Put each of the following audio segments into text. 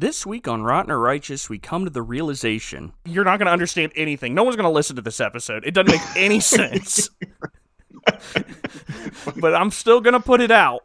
This week on Rotten or Righteous, we come to the realization you're not going to understand anything. No one's going to listen to this episode. It doesn't make any sense. but I'm still going to put it out.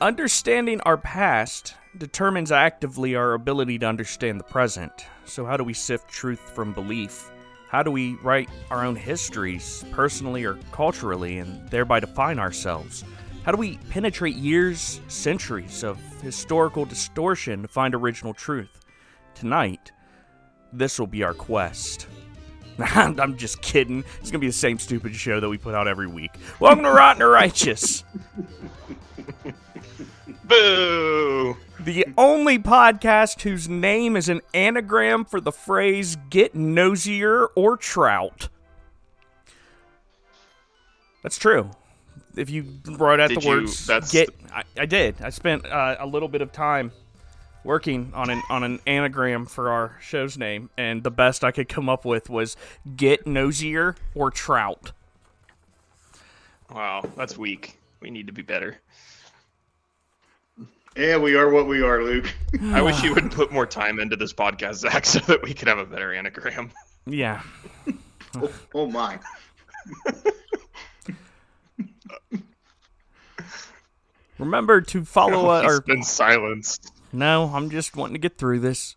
Understanding our past determines actively our ability to understand the present. So, how do we sift truth from belief? How do we write our own histories, personally or culturally, and thereby define ourselves? How do we penetrate years, centuries of historical distortion to find original truth? Tonight, this will be our quest. I'm just kidding. It's going to be the same stupid show that we put out every week. Welcome to Rotten or Righteous. Boo! The only podcast whose name is an anagram for the phrase get nosier or trout. That's true. If you wrote out Did the you- words that's- get I, I did. I spent uh, a little bit of time working on an on an anagram for our show's name and the best I could come up with was get nosier or trout. Wow, that's weak. We need to be better. Yeah, we are what we are, Luke. I wish you would put more time into this podcast, Zach, so that we could have a better anagram. Yeah. oh, oh my. Remember to follow us He's or been silenced. No, I'm just wanting to get through this.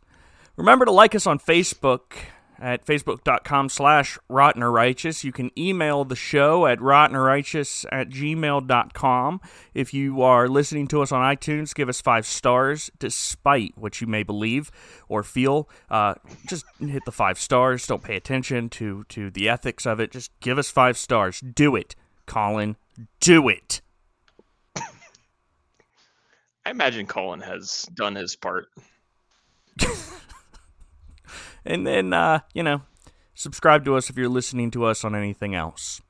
Remember to like us on Facebook at facebook.com slash rotten or righteous. You can email the show at rottenorrighteous at gmail.com. If you are listening to us on iTunes, give us five stars despite what you may believe or feel. Uh, just hit the five stars. Don't pay attention to, to the ethics of it. Just give us five stars. Do it, Colin. Do it. I imagine Colin has done his part. And then, uh, you know, subscribe to us if you're listening to us on anything else.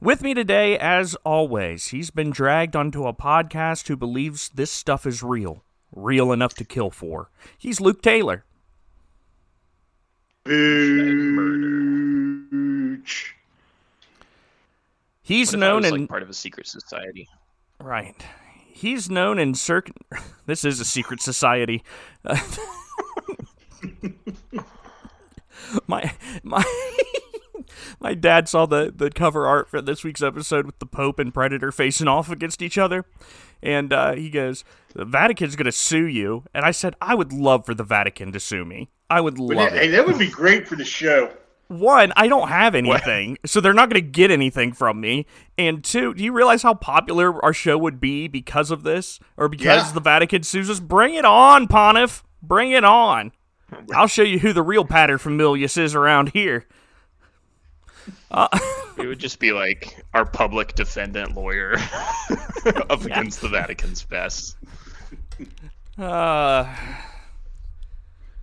With me today, as always, he's been dragged onto a podcast who believes this stuff is real, real enough to kill for. He's Luke Taylor. Booch. He's What if I known was, in like part of a secret society. right. He's known in certain. This is a secret society. my my my dad saw the the cover art for this week's episode with the Pope and Predator facing off against each other, and uh, he goes, "The Vatican's going to sue you." And I said, "I would love for the Vatican to sue me. I would love that, it." hey, that would be great for the show. One, I don't have anything, so they're not going to get anything from me. And two, do you realize how popular our show would be because of this, or because Yeah. the Vatican sues us? Bring it on, Pontiff! Bring it on! I'll show you who the real paterfamilias is around here. It would just be like our public defendant lawyer up against the Vatican's best. Uh,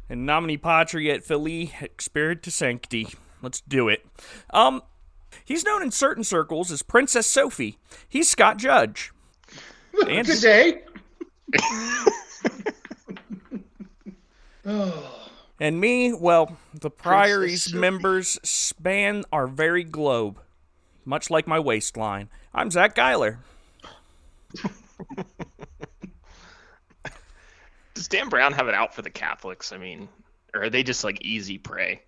and nomine patri et filii et spiritus sancti. Let's do it. Um, he's known in certain circles as Princess Sophie. He's Scott Judge. And- Good day. oh, And me, well, the Priory's members span our very globe, much like my waistline. I'm Zach Geiler. Does Dan Brown have it out for the Catholics? I mean, or are they just like easy prey?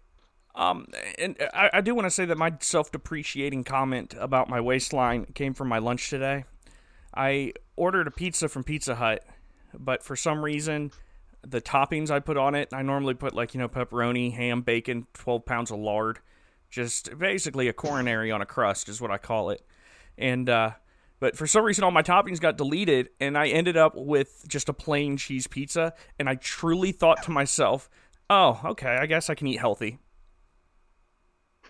Um, and I, I do want to say that my self-depreciating comment about my waistline came from my lunch today. I ordered a pizza from Pizza Hut, but for some reason, the toppings I put on it, I normally put like you know pepperoni, ham, bacon, twelve pounds of lard, just basically a coronary on a crust is what I call it. And uh, but for some reason, all my toppings got deleted, and I ended up with just a plain cheese pizza. And I truly thought to myself, "Oh, okay, I guess I can eat healthy."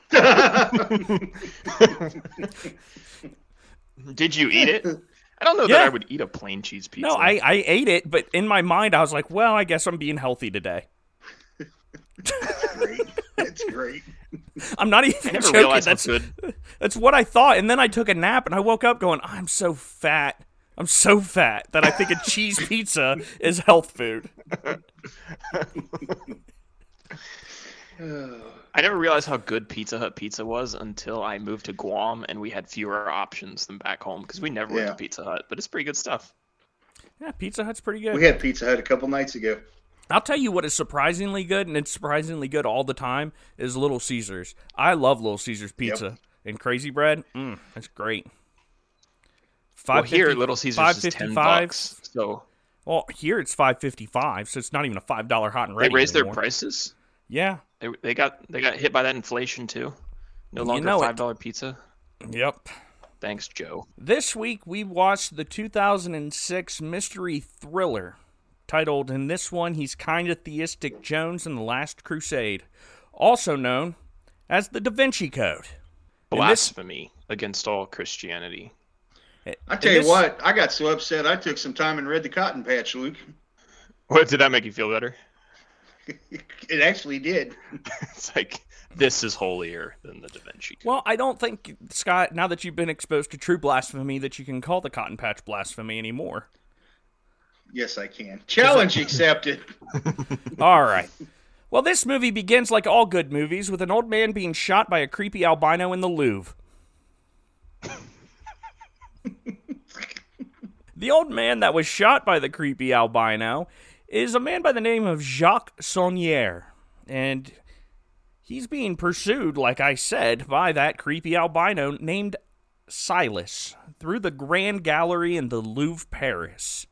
Did you eat it? I don't know that I would eat a plain cheese pizza. No, I, I ate it, but in my mind, I was like, well, I guess I'm being healthy today. great. That's great. I'm not I even never joking. realized That's good. that's what I thought. And then I took a nap and I woke up going, I'm so fat. I'm so fat that I think a cheese pizza is health food. I never realized how good Pizza Hut pizza was until I moved to Guam and we had fewer options than back home because we never went Yeah. to Pizza Hut. But it's pretty good stuff. Yeah, Pizza Hut's pretty good. We had Pizza Hut a couple nights ago. I'll tell you what is surprisingly good, and it's surprisingly good all the time, is Little Caesars. I love Little Caesars pizza and crazy bread. Mm, that's great. Well, here Little Caesars is ten 555. bucks. So Well, here it's five fifty five, so it's not even a five dollar hot and ready. they ready. raised their anymore. prices. Yeah. They, they got they got hit by that inflation too. No You longer know five dollar pizza. Yep. Thanks, Joe. This week we watched the 2006 mystery thriller titled, in this one, he's kinda theistic Jones in the Last Crusade, also known as the Da Vinci Code. And this- Blasphemy against all Christianity. I And tell you what, I got so upset I took some time and read the Cotton Patch, Luke. What did that make you feel better? It actually did. It's like this is holier than the Da Vinci. Code. Well, I don't think, Scott, now that you've been exposed to true blasphemy, that you can call the Cotton Patch blasphemy anymore. Yes, I can. Challenge accepted. All right. Well, this movie begins like all good movies with an old man being shot by a creepy albino in the Louvre. the old man that was shot by the creepy albino is a man by the name of Jacques Saunier. And he's being pursued, like I said, by that creepy albino named Silas through the Grand Gallery in the Louvre, Paris.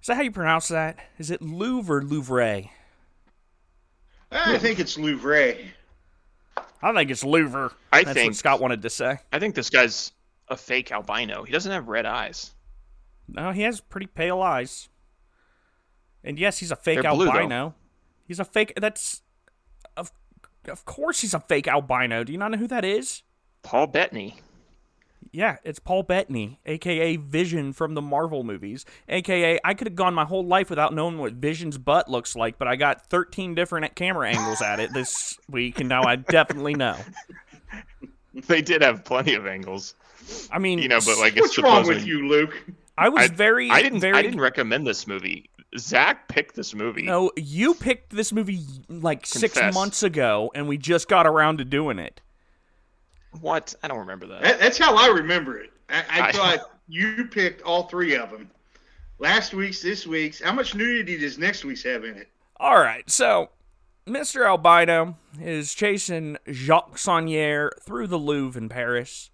Is that how you pronounce that? Is it Louvre or Louvre? I think it's Louvre. I think it's Louvre. I That's think- what Scott wanted to say. I think this guy's a fake albino. He doesn't have red eyes. No, he has pretty pale eyes. And yes, he's a fake They're blue, albino. He's a fake. That's of of course he's a fake albino. Do you not know who that is? Paul Bettany. Yeah, it's Paul Bettany, aka Vision from the Marvel movies, aka I could have gone my whole life without knowing what Vision's butt looks like, but I got 13 different camera angles at it this week, and now I definitely know. They did have plenty of angles, I mean, you know, but like it's What's wrong with you, Luke? I was I- very, I didn't. very I didn't recommend this movie. Zach picked this movie. No, you picked this movie like six months ago, and we just got around to doing it. What? I don't remember that. That, that's how I remember it. I, I I- thought you picked all three of them. Last week's, this week's. How much nudity does next week's have in it? All right, so Mr. Albino is chasing Jacques Saunier through the Louvre in Paris,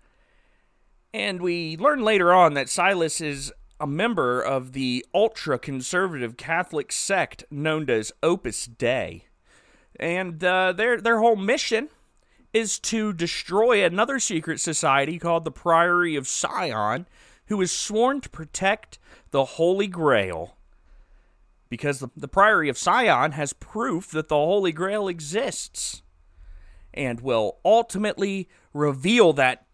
and we learn later on that Silas is a member of the ultra conservative Catholic sect known as Opus Dei, and uh, their their whole mission is to destroy another secret society called the Priory of Sion, who is sworn to protect the Holy Grail. Because the, the Priory of Sion has proof that the Holy Grail exists and will ultimately reveal that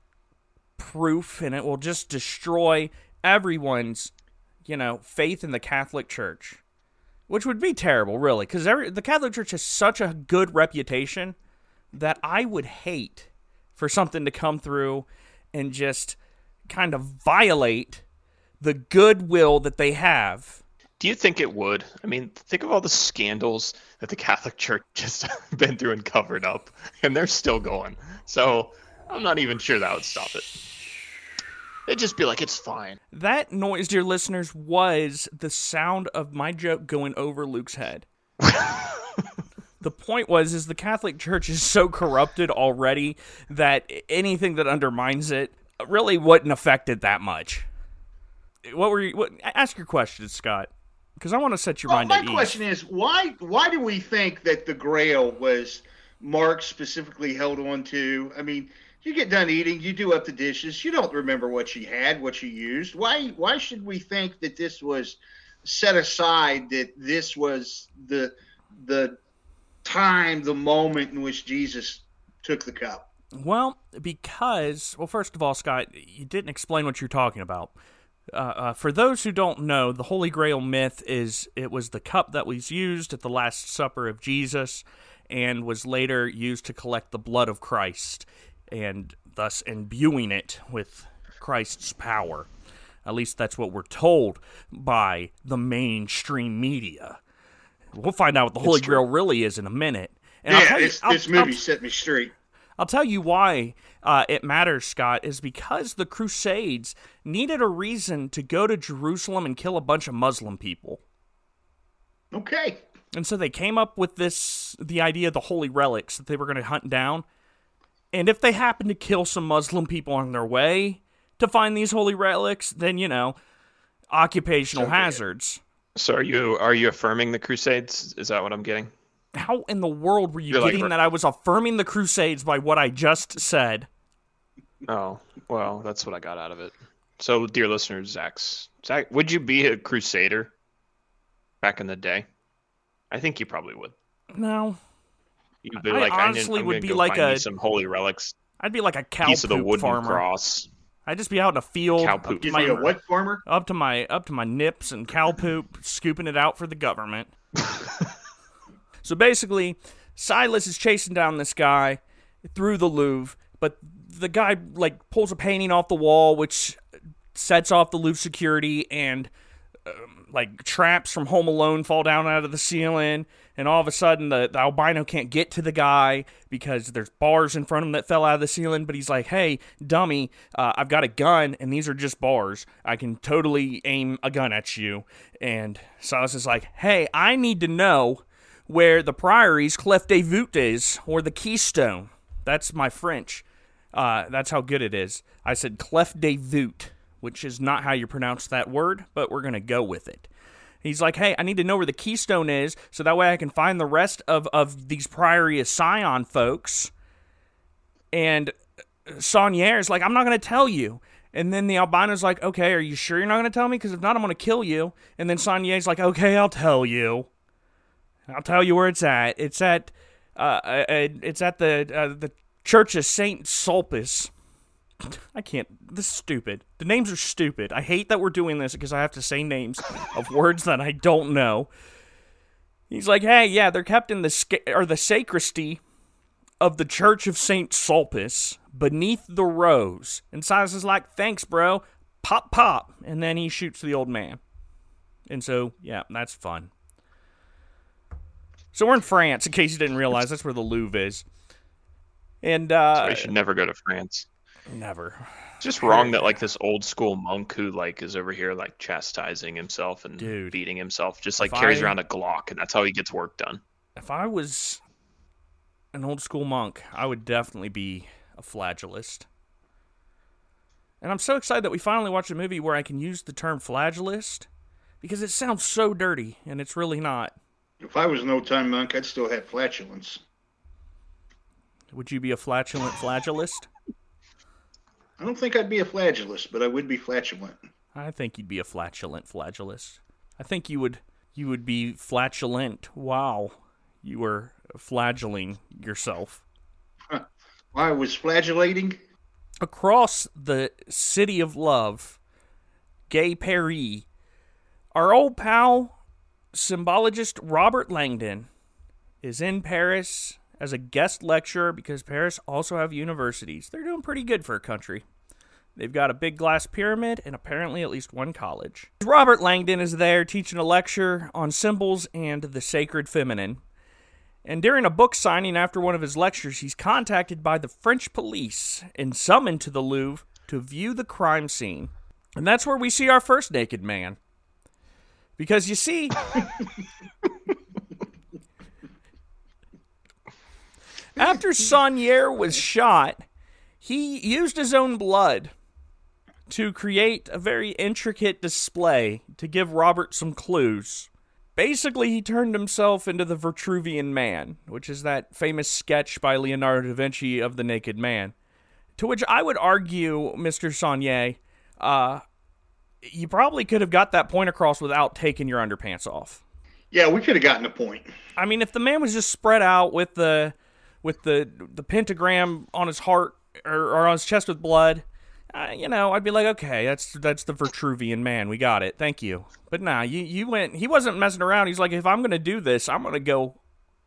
proof and it will just destroy everyone's you know faith in the Catholic Church which would be terrible really cuz the Catholic Church has such a good reputation that I would hate for something to come through and just kind of violate the goodwill that they have Do you think it would? I mean, think of all the scandals that the Catholic Church has been through and covered up, and they're still going. So I'm not even sure that would stop it. They'd just be like, it's fine. That noise, dear listeners, was the sound of my joke going over Luke's head. the point was is the Catholic Church is so corrupted already that anything that undermines it really wouldn't affect it that much. What were you? What, ask your question, Scott, because I want to set your Well, mind my at ease. question is why why do we think that the Grail was Mark specifically held on to? I mean, you get done eating, you do up the dishes, you don't remember what you had, what you used. Why why should we think that this was set aside? That this was the the time, the moment in which Jesus took the cup. Well, because well, first of all, Scott, you didn't explain what you're talking about. Uh, uh, for those who don't know, the Holy Grail myth is it was the cup that was used at the Last Supper of Jesus, and was later used to collect the blood of Christ and thus imbuing it with Christ's power. At least that's what we're told by the mainstream media. We'll find out what the Holy Grail really is in a minute. And I'll yeah, tell you- this, I'll- this movie I'll- set me straight. I'll tell you why uh, it matters, Scott, is because the Crusades needed a reason to go to Jerusalem and kill a bunch of Muslim people. Okay. And so they came up with this the idea of the holy relics that they were going to hunt down. And if they happen to kill some Muslim people on their way to find these holy relics, then, you know, occupational it. hazards. So are you are you affirming the Crusades? Is that what I'm getting? How in the world were you You're like- getting that I was affirming the Crusades by what I just said? Oh, well, that's what I got out of it. So, dear listeners, Zach's Zach, would you be a crusader back in the day? I think you probably would. No. You'd be I like, honestly I'm would be like a- some holy relics, I'd be like a cow piece of the poop wooden farmer. cross. I'd just be out in a field, Cow up poop. to, my, a what farmer? up to my up to my nips and cow poop, scooping it out for the government. so basically, Silas is chasing down this guy through the Louvre, but the guy like pulls a painting off the wall, which sets off the Louvre security, and um, like traps from Home Alone fall down out of the ceiling, and all of a sudden the, the albino can't get to the guy because there's bars in front of him that fell out of the ceiling. But he's like, "Hey, dummy, uh, I've got a gun, and these are just bars. I can totally aim a gun at you." And Silas is like, "Hey, I need to know where the Priory's Clef de Voûte is, or the Keystone. That's my French. Uh, that's how good it is. I said Clef de Voûte, which is not how you pronounce that word, but we're going to go with it. He's like, hey, I need to know where the Keystone is so that way I can find the rest of, of these Priory of Sion folks. And Saunier's like, I'm not going to tell you. And then the albino's like, okay, are you sure you're not going to tell me? Because if not, I'm going to kill you. And then Saunier's like, okay, I'll tell you. I'll tell you where it's at. It's at, uh, uh, uh, it's at the uh, the Church of Saint Sulpice. I can't. This is stupid. The names are stupid. I hate that we're doing this because I have to say names of words that I don't know. He's like, hey, yeah, they're kept in the sca- or the sacristy of the Church of Saint Sulpice beneath the rose. And Silas is like, thanks, bro. Pop, pop, and then he shoots the old man. And so, yeah, that's fun. So we're in France, in case you didn't realize. That's where the Louvre is. And So uh, we should never go to France. Never. It's just wrong that like this old school monk who like is over here like chastising himself and Dude. beating himself, just like carries I- around a Glock, and that's how he gets work done. If I was an old school monk, I would definitely be a flagellist. And I'm so excited that we finally watched a movie where I can use the term flagellist because it sounds so dirty and it's really not. If I was an old time monk, I'd still have flatulence. Would you be a flatulent flagellist? I don't think I'd be a flagellist, but I would be flatulent. I think you'd be a flatulent flagellist. I think you would you would be flatulent while you were flagelling yourself. I was flagellating. across the city of love, Gay Paris, our old pal, symbologist Robert Langdon, is in Paris as a guest lecturer because Paris also have universities. They're doing pretty good for a country. They've got a big glass pyramid and apparently at least one college. Robert Langdon is there teaching a lecture on symbols and the sacred feminine. And during a book signing after one of his lectures, he's contacted by the French police and summoned to the Louvre to view the crime scene. And that's where we see our first naked man. Because you see, after Saunier was shot, he used his own blood to create a very intricate display to give Robert some clues. Basically, he turned himself into the Vitruvian Man, which is that famous sketch by Leonardo da Vinci of the naked man. To which I would argue, Mr. Saunier, uh, you probably could have got that point across without taking your underpants off. Yeah, we could have gotten a point. I mean, if the man was just spread out with the with the the pentagram on his heart or, or on his chest with blood, uh, you know, I'd be like, okay, that's that's the Vitruvian man. We got it. Thank you. But nah, you you went. He wasn't messing around. He's like, if I'm gonna do this, I'm gonna go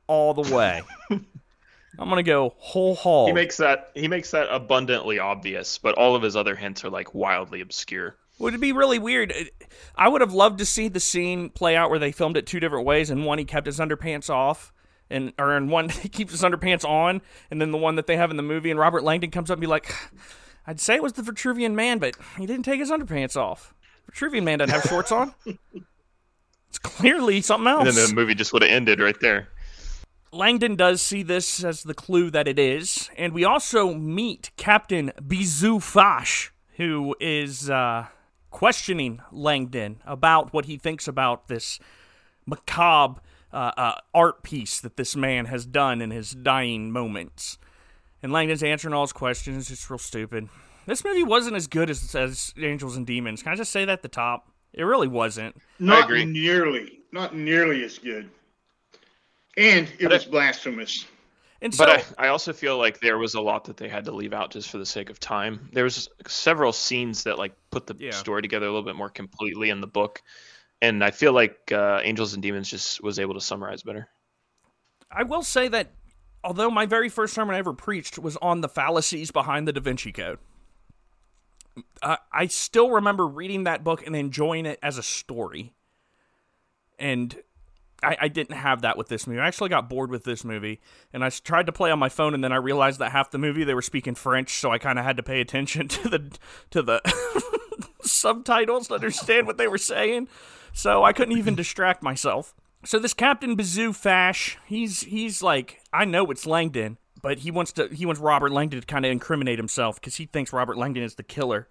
all the way. I'm gonna go whole hog. He makes that he makes that abundantly obvious, but all of his other hints are like wildly obscure. Would it be really weird? I would have loved to see the scene play out where they filmed it two different ways. and one, he kept his underpants off, and or in one, he keeps his underpants on, and then the one that they have in the movie, and Robert Langdon comes up and be like, "I'd say it was the Vitruvian Man, but he didn't take his underpants off. Vitruvian Man doesn't have shorts on. it's clearly something else." And then the movie just would have ended right there. Langdon does see this as the clue that it is, and we also meet Captain Bezu Fache, who is uh, questioning Langdon about what he thinks about this macabre uh, uh, art piece that this man has done in his dying moments. And Langdon's answering all his questions. It's real stupid. This movie wasn't as good as, as Angels and Demons. Can I just say that at the top? It really wasn't. Not nearly. Not nearly as good and it but was blasphemous. And so, but I, I, also feel like there was a lot that they had to leave out just for the sake of time. There was several scenes that like put the yeah. story together a little bit more completely in the book, and I feel like uh, Angels and Demons just was able to summarize better. I will say that although my very first sermon I ever preached was on the fallacies behind the Da Vinci Code, I still remember reading that book and enjoying it as a story. And I, I, didn't have that with this movie. I actually got bored with this movie, and I tried to play on my phone, and then I realized that half the movie they were speaking French, so I kind of had to pay attention to the to the subtitles to understand what they were saying. So I couldn't even distract myself. So this Captain Bezu Fache, he's he's like, I know it's Langdon, but he wants to he wants Robert Langdon to kind of incriminate himself because he thinks Robert Langdon is the killer.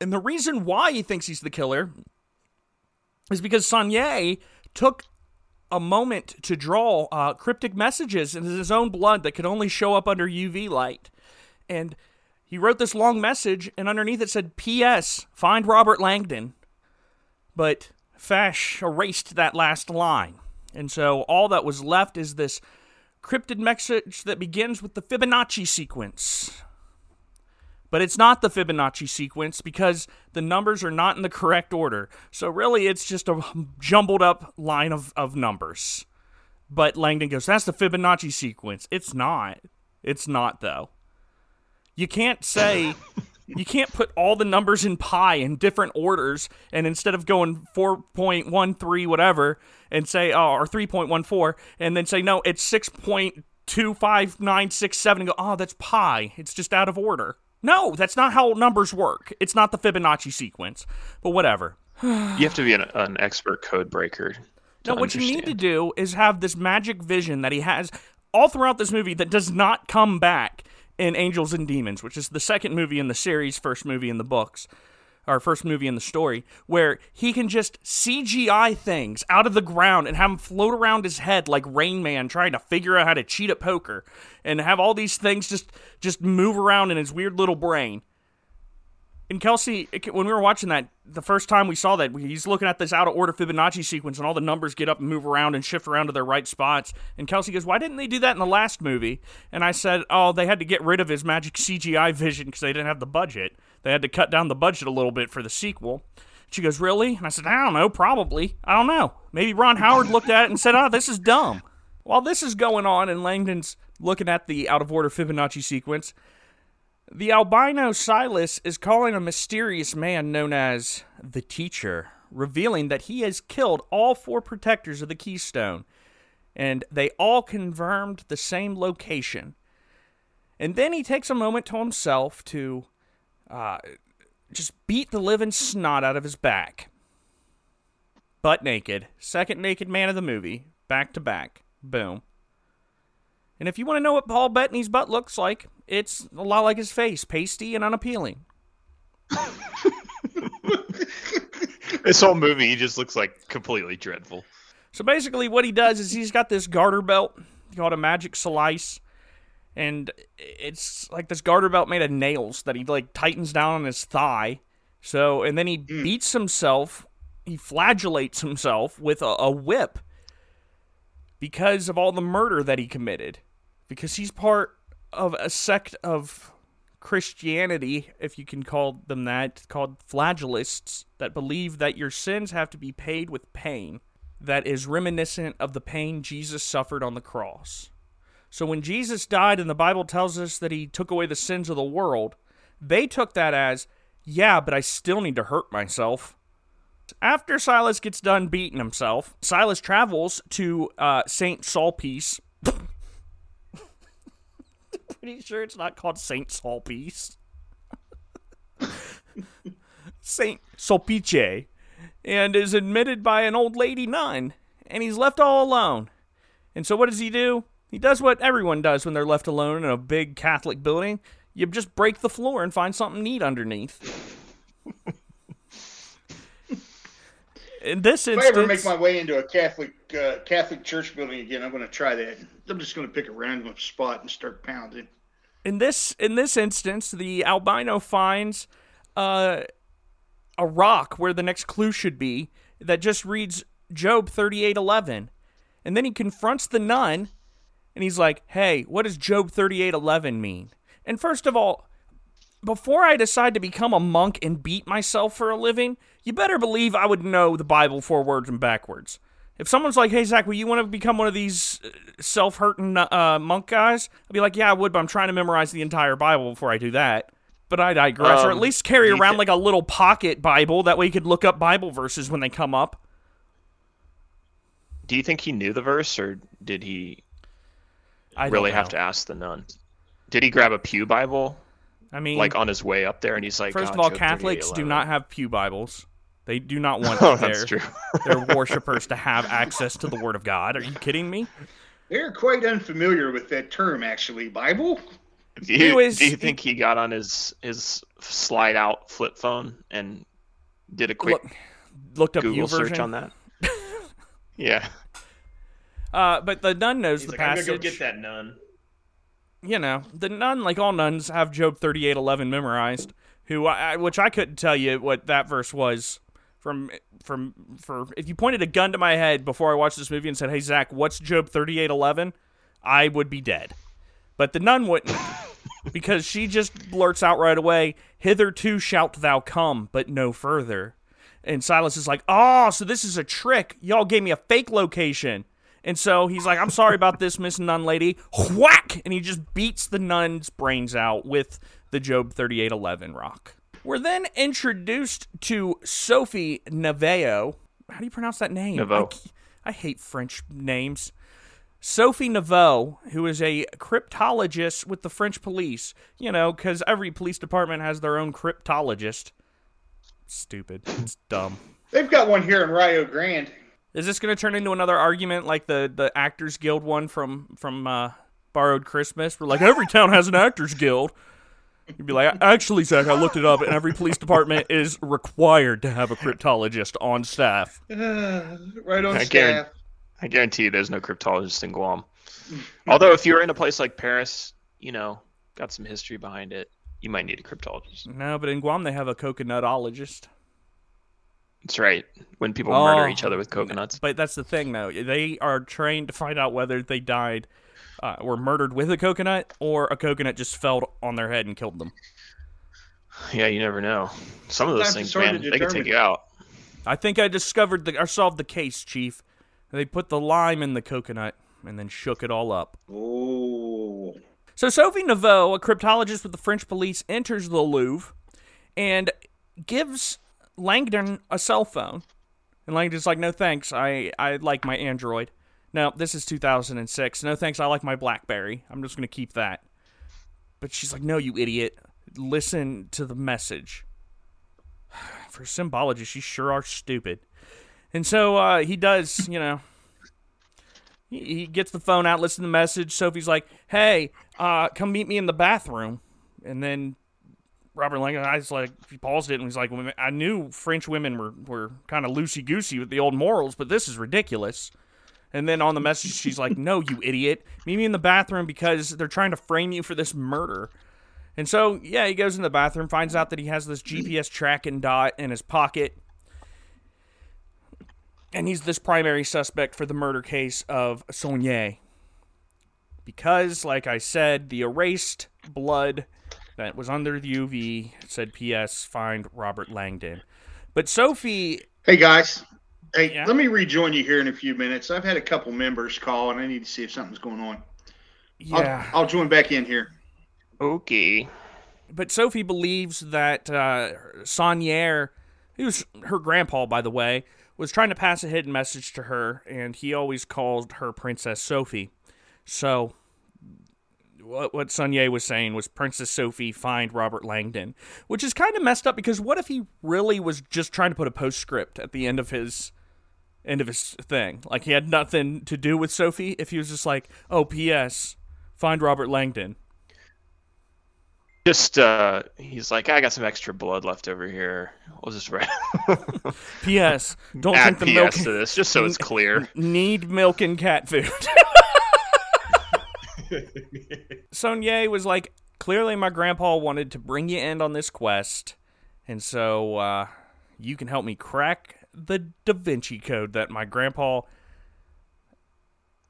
And the reason why he thinks he's the killer is because Saunier took a moment to draw uh, cryptic messages in his own blood that could only show up under UV light. And he wrote this long message, and underneath it said, P.S. Find Robert Langdon. But Fache erased that last line. And so all that was left is this cryptid message that begins with the Fibonacci sequence but it's not the Fibonacci sequence because the numbers are not in the correct order. So really, it's just a jumbled up line of, of numbers. But Langdon goes, that's the Fibonacci sequence. It's not. It's not, though. You can't say. You can't put all the numbers in pi in different orders and instead of going 4.13 whatever and say oh or 3.14 and then say no it's 6.25967 and go oh that's pi it's just out of order no, that's not how numbers work. It's not the Fibonacci sequence. But whatever. you have to be an, an expert code breaker. No, what understand. you need to do is have this magic vision that he has all throughout this movie that does not come back in Angels and Demons, which is the second movie in the series, first movie in the books our first movie in the story, where he can just CGI things out of the ground and have them float around his head like Rain Man trying to figure out how to cheat at poker and have all these things just just move around in his weird little brain. And Kelsey, when we were watching that the first time we saw that, he's looking at this out of order Fibonacci sequence, and all the numbers get up and move around and shift around to their right spots. And Kelsey goes, "Why didn't they do that in the last movie?" And I said, "Oh, they had to get rid of his magic CGI vision because they didn't have the budget." They had to cut down the budget a little bit for the sequel. She goes, Really? And I said, I don't know, probably. I don't know. Maybe Ron Howard looked at it and said, Oh, this is dumb. While this is going on and Langdon's looking at the out of order Fibonacci sequence, the albino Silas is calling a mysterious man known as the Teacher, revealing that he has killed all four protectors of the Keystone, and they all confirmed the same location. And then he takes a moment to himself to uh, just beat the living snot out of his back. Butt naked. Second naked man of the movie. Back to back. Boom. And if you want to know what Paul Bettany's butt looks like, it's a lot like his face pasty and unappealing. this whole movie, he just looks like completely dreadful. So basically, what he does is he's got this garter belt called a magic cilice and it's like this garter belt made of nails that he like tightens down on his thigh. So and then he mm. beats himself, he flagellates himself with a, a whip because of all the murder that he committed. Because he's part of a sect of Christianity, if you can call them that, called flagellists, that believe that your sins have to be paid with pain. that is reminiscent of the pain Jesus suffered on the cross. So when Jesus died and the Bible tells us that he took away the sins of the world, they took that as, yeah, but I still need to hurt myself. After Silas gets done beating himself, Silas travels to uh, St. Sulpice. Pretty sure it's not called St. Sulpice. St. Sulpice. And is admitted by an old lady nun. And he's left all alone. And so what does he do? He does what everyone does when they're left alone in a big Catholic building. You just break the floor and find something neat underneath. in this If I instance, ever make my way into a Catholic uh, Catholic church building again, I'm going to try that. I'm just going to pick a random spot and start pounding. in this in this instance, the albino finds uh, a rock where the next clue should be that just reads Job thirty eight eleven, and then he confronts the nun, and he's like, "Hey, what does Job thirty eight eleven mean?" And first of all, before I decide to become a monk and beat myself for a living, you better believe I would know the Bible forwards and backwards. If someone's like, "Hey Zach, will you want to become one of these uh, self-hurting uh, monk guys?" I'd be like, "Yeah, I would, but I'm trying to memorize the entire Bible before I do that." But I digress. or at Um, least carry around thi- like a little pocket Bible. That way you could look up Bible verses when they come up. Do you think he knew the verse, or did he I really have to ask the nun? Did he grab a pew Bible I mean, like on his way up there, and he's like, first "Oh, of all, Catholics do not have pew Bibles. They do not want Oh, their, that's their worshippers to have access to the Word of God. Are you kidding me? They're quite unfamiliar with that term, actually. Bible. Do you, Anyways, do you think he got on his his slide out flip phone and did a quick Look, looked up Google search on that? yeah. Uh, but the nun knows He's the like, I'm passage. gonna go get that nun. You know, the nun, like all nuns, have Job thirty-eight eleven memorized. Who, I, which I couldn't tell you what that verse was from from for. If you pointed a gun to my head before I watched this movie and said, "Hey Zach, what's Job thirty-eight eleven? I would be dead. But the nun wouldn't. because she just blurts out right away, Hitherto shalt thou come, but no further. And Silas is like, Oh, so this is a trick. Y'all gave me a fake location. And so he's like, I'm sorry about this, Miss Nun Lady. Whack! And he just beats the nun's brains out with the Job 3811 rock. We're then introduced to Sophie Neveu. How do you pronounce that name? Neveu. I, c- I hate French names. Sophie Neveu, who is a cryptologist with the French police. You know, because every police department has their own cryptologist. Stupid. It's dumb. They've got one here in Rio Grande. Is this going to turn into another argument like the, the Actors Guild one from from uh, Borrowed Christmas? We're like, every town has an Actors Guild. You'd be like, actually, Zach, I looked it up, and every police department is required to have a cryptologist on staff. Right on I staff. guarantee- I guarantee you there's no cryptologist in Guam. Mm-hmm. Although if you're in a place like Paris, you know, got some history behind it, you might need a cryptologist. No, but in Guam they have a coconutologist. That's right. When people Oh, murder each other with coconuts. But that's the thing, though. They are trained to find out whether they died, uh, were murdered with a coconut, or a coconut just fell on their head and killed them. Yeah, you never know. Some of those Sometimes things, man, to they can take you out. I think I discovered the, or solved the case, Chief. They put the lime in the coconut and then shook it all up. Oh. So Sophie Neveu, a cryptologist with the French police, enters the Louvre and gives Langdon a cell phone. And Langdon's like, "No thanks. I I like my Android." No, this is 2006. No thanks. I like my BlackBerry. I'm just gonna keep that. But she's like, "No, you idiot. Listen to the message." For symbology, you sure are stupid. And so uh, he does, you know. He, he gets the phone out, listens to the message. Sophie's like, "Hey, uh, come meet me in the bathroom." And then Robert Langdon, I just like he paused it and was like, "I knew French women were were kind of loosey goosey with the old morals, but this is ridiculous." And then on the message, she's like, "No, you idiot! Meet me in the bathroom because they're trying to frame you for this murder." And so, yeah, he goes in the bathroom, finds out that he has this GPS tracking dot in his pocket, and he's this primary suspect for the murder case of Saunier. Because, like I said, the erased blood that was under the UV said, P.S. Find Robert Langdon. But Sophie, Hey guys, Hey, Yeah. let me rejoin you here in a few minutes. I've had a couple members call, and I need to see if something's going on. Yeah. I'll, I'll join back in here. Okay. but Sophie believes that uh, Saunier, he was her grandpa, by the way, was trying to pass a hidden message to her, and he always called her Princess Sophie. So, what what Saunier was saying was Princess Sophie find Robert Langdon, which is kind of messed up because what if he really was just trying to put a postscript at the end of his end of his thing? Like he had nothing to do with Sophie. If he was just like, "Oh, P.S. Find Robert Langdon." Just uh, he's like, I got some extra blood left over here. We'll just write P.S. Don't add drink the PS milk. to this, just so it's clear. Need milk and cat food. Sonia was like, clearly my grandpa wanted to bring you in on this quest, and so uh, you can help me crack the Da Vinci Code that my grandpa.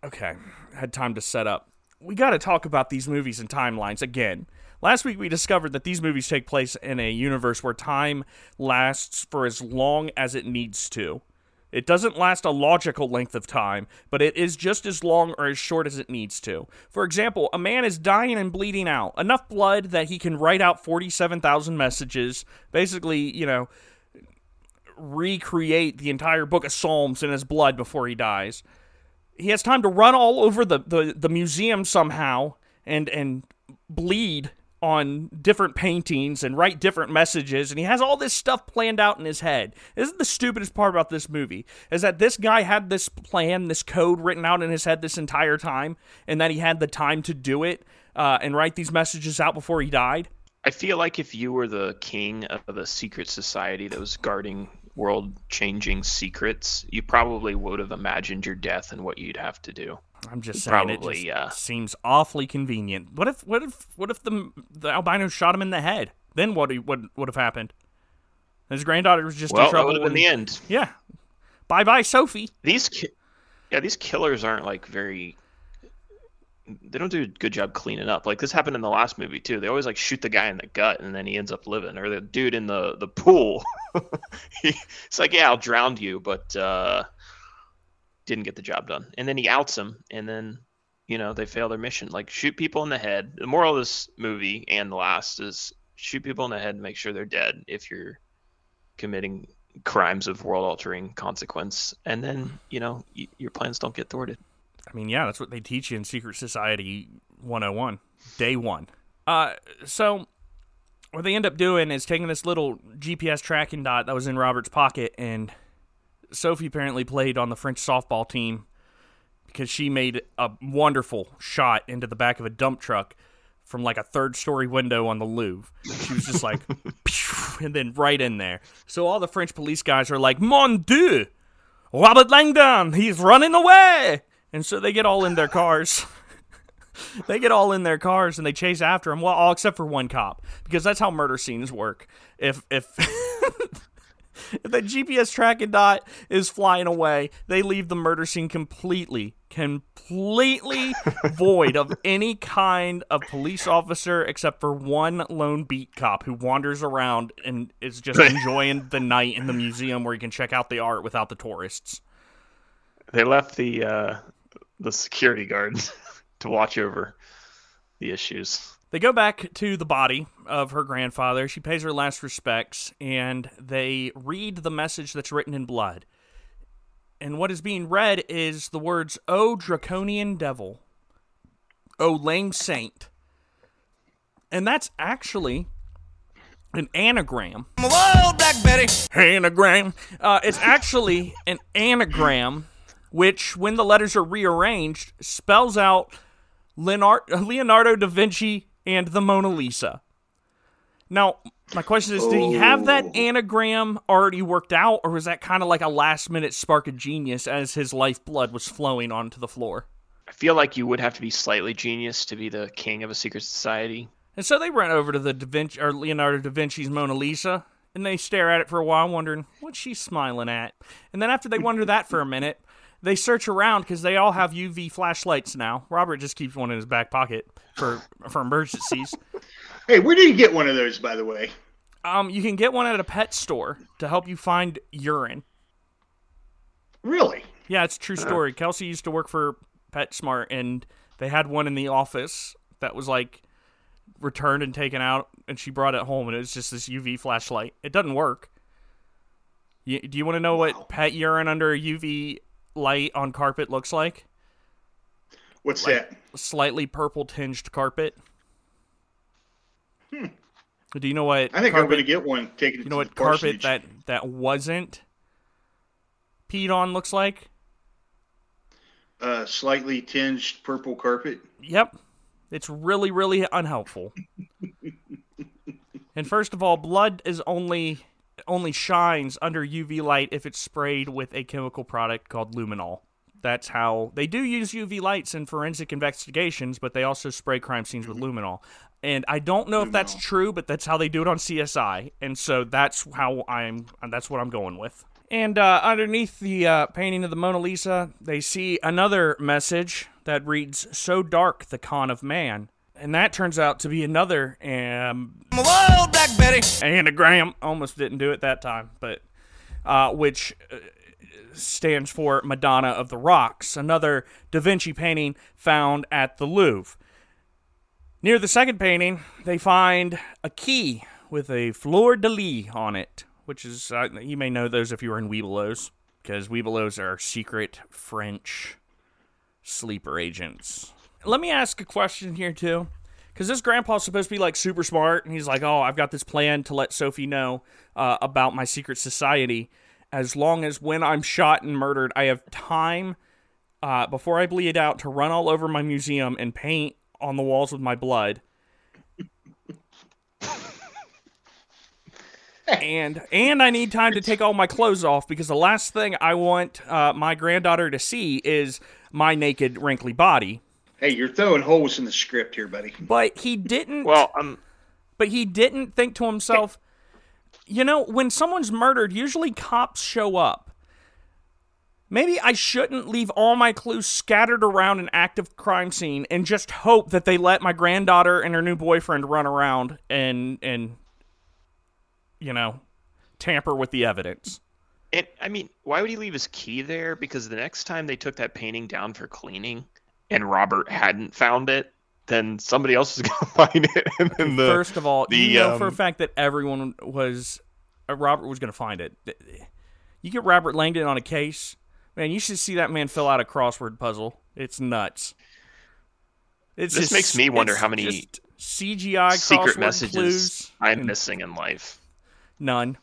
Okay, had time to set up. We got to talk about these movies and timelines again. Last week we discovered that these movies take place in a universe where time lasts for as long as it needs to. It doesn't last a logical length of time, but it is just as long or as short as it needs to. For example, a man is dying and bleeding out, enough blood that he can write out 47,000 messages, basically, you know, recreate the entire book of Psalms in his blood before he dies. He has time to run all over the, the, the museum somehow and and bleed on different paintings and write different messages and he has all this stuff planned out in his head. This is the stupidest part about this movie is that this guy had this plan, this code written out in his head this entire time and that he had the time to do it uh, and write these messages out before he died. I feel like if you were the king of a secret society that was guarding world changing secrets, you probably would have imagined your death and what you'd have to do. I'm just saying Probably, it yeah. Uh, seems awfully convenient. What if what if what if the the albino shot him in the head? Then what would would have happened? His granddaughter was just Well, in that trouble. would have been and- the end. Yeah. Bye bye, Sophie. These, ki- yeah, these killers aren't like very. They don't do a good job cleaning up. Like this happened in the last movie too. They always like shoot the guy in the gut and then he ends up living, or the dude in the the pool. it's like, yeah, I'll drown you, but uh, didn't get the job done. And then he outs him, and then you know they fail their mission. Like shoot people in the head. The moral of this movie and the last is shoot people in the head and make sure they're dead if you're committing crimes of world altering consequence and then you know y- your plans don't get thwarted I mean, yeah, that's what they teach you in Secret Society 101, day one. Uh, so what they end up doing is taking this little GPS tracking dot that was in Robert's pocket, and Sophie apparently played on the French softball team because she made a wonderful shot into the back of a dump truck from like a third story window on the Louvre. She was just like, and then right in there. So all the French police guys are like, Mon Dieu! Robert Langdon, he's running away. And so they get all in their cars. they get all in their cars and they chase after him. Well, all except for one cop, because that's how murder scenes work. If if if the GPS tracking dot is flying away, they leave the murder scene completely, completely void of any kind of police officer except for one lone beat cop who wanders around and is just enjoying the night in the museum where he can check out the art without the tourists. they left the uh the security guards to watch over the issues They go back to the body of her grandfather. She pays her last respects, and they read the message that's written in blood. And what is being read is the words, O draconian devil, O lame saint. And that's actually an anagram. Whoa, Black Betty. Anagram. Uh, it's actually an anagram, which, when the letters are rearranged, spells out Leonardo, Leonardo da Vinci and the Mona Lisa. Now, my question is, did he have that oh. anagram already worked out, or was that kind of like a last minute spark of genius as his lifeblood was flowing onto the floor? i feel like you would have to be slightly genius to be the king of a secret society And so they run over to the da Vinci or Leonardo da Vinci's Mona Lisa, and they stare at it for a while, wondering what's she smiling at. And then after they wonder that for a minute, they search around because they all have UV flashlights now. Robert just keeps one in his back pocket for for emergencies. Hey, where do you get one of those, by the way? Um, you can get one at a pet store to help you find urine. Really? Yeah, it's a true story. Kelsey used to work for PetSmart, and they had one in the office that was like returned and taken out, and she brought it home, and it was just this UV flashlight. It doesn't work. You, do you want to know Wow. what pet urine under a UV light on carpet looks like? What's Like- that? Slightly purple tinged carpet. Do you know what? Hmm. I think carpet, I'm going to get one. Taken You know what carpet that that wasn't peed on looks like? uh, slightly tinged purple carpet. Yep. It's really, really unhelpful. and first of all, blood is only only shines under UV light if it's sprayed with a chemical product called luminol. That's how they do use UV lights in forensic investigations, but they also spray crime scenes with luminol. And I don't know if that's true, but that's how they do it on CSI, and so that's how I'm. That's what I'm going with. And uh, underneath the uh, painting of the Mona Lisa, they see another message that reads, "So dark, the con of man." And that turns out to be another um, Whoa, Black Betty. anagram. Almost didn't do it that time, but uh, which uh, stands for Madonna of the Rocks, another Da Vinci painting found at the Louvre. Near the second painting, they find a key with a fleur de lis on it, which is, uh, you may know those if you were in Webelos, because Webelos are secret French sleeper agents. Let me ask a question here, too. Because this grandpa's supposed to be like super smart, and he's like, "Oh, I've got this plan to let Sophie know uh, about my secret society. As long as when I'm shot and murdered, I have time uh, before I bleed out to run all over my museum and paint on the walls with my blood. and and I need time to take all my clothes off because the last thing I want uh, my granddaughter to see is my naked, wrinkly body. Hey, you're throwing holes in the script here, buddy. But he didn't. Well, um, But he didn't think to himself, you know, when someone's murdered, usually cops show up. Maybe I shouldn't leave all my clues scattered around an active crime scene and just hope that they let my granddaughter and her new boyfriend run around and and you know, tamper with the evidence. it, I mean, why would he leave his key there? Because the next time they took that painting down for cleaning, and Robert hadn't found it, then somebody else is gonna find it, and then the First of all, the, you know for a um, fact that everyone was uh, Robert was going to find it. You get Robert Langdon on a case, man. You should see that man fill out a crossword puzzle. It's nuts. It's This just- makes me wonder how many CGI secret messages clues. I'm and missing in life. None.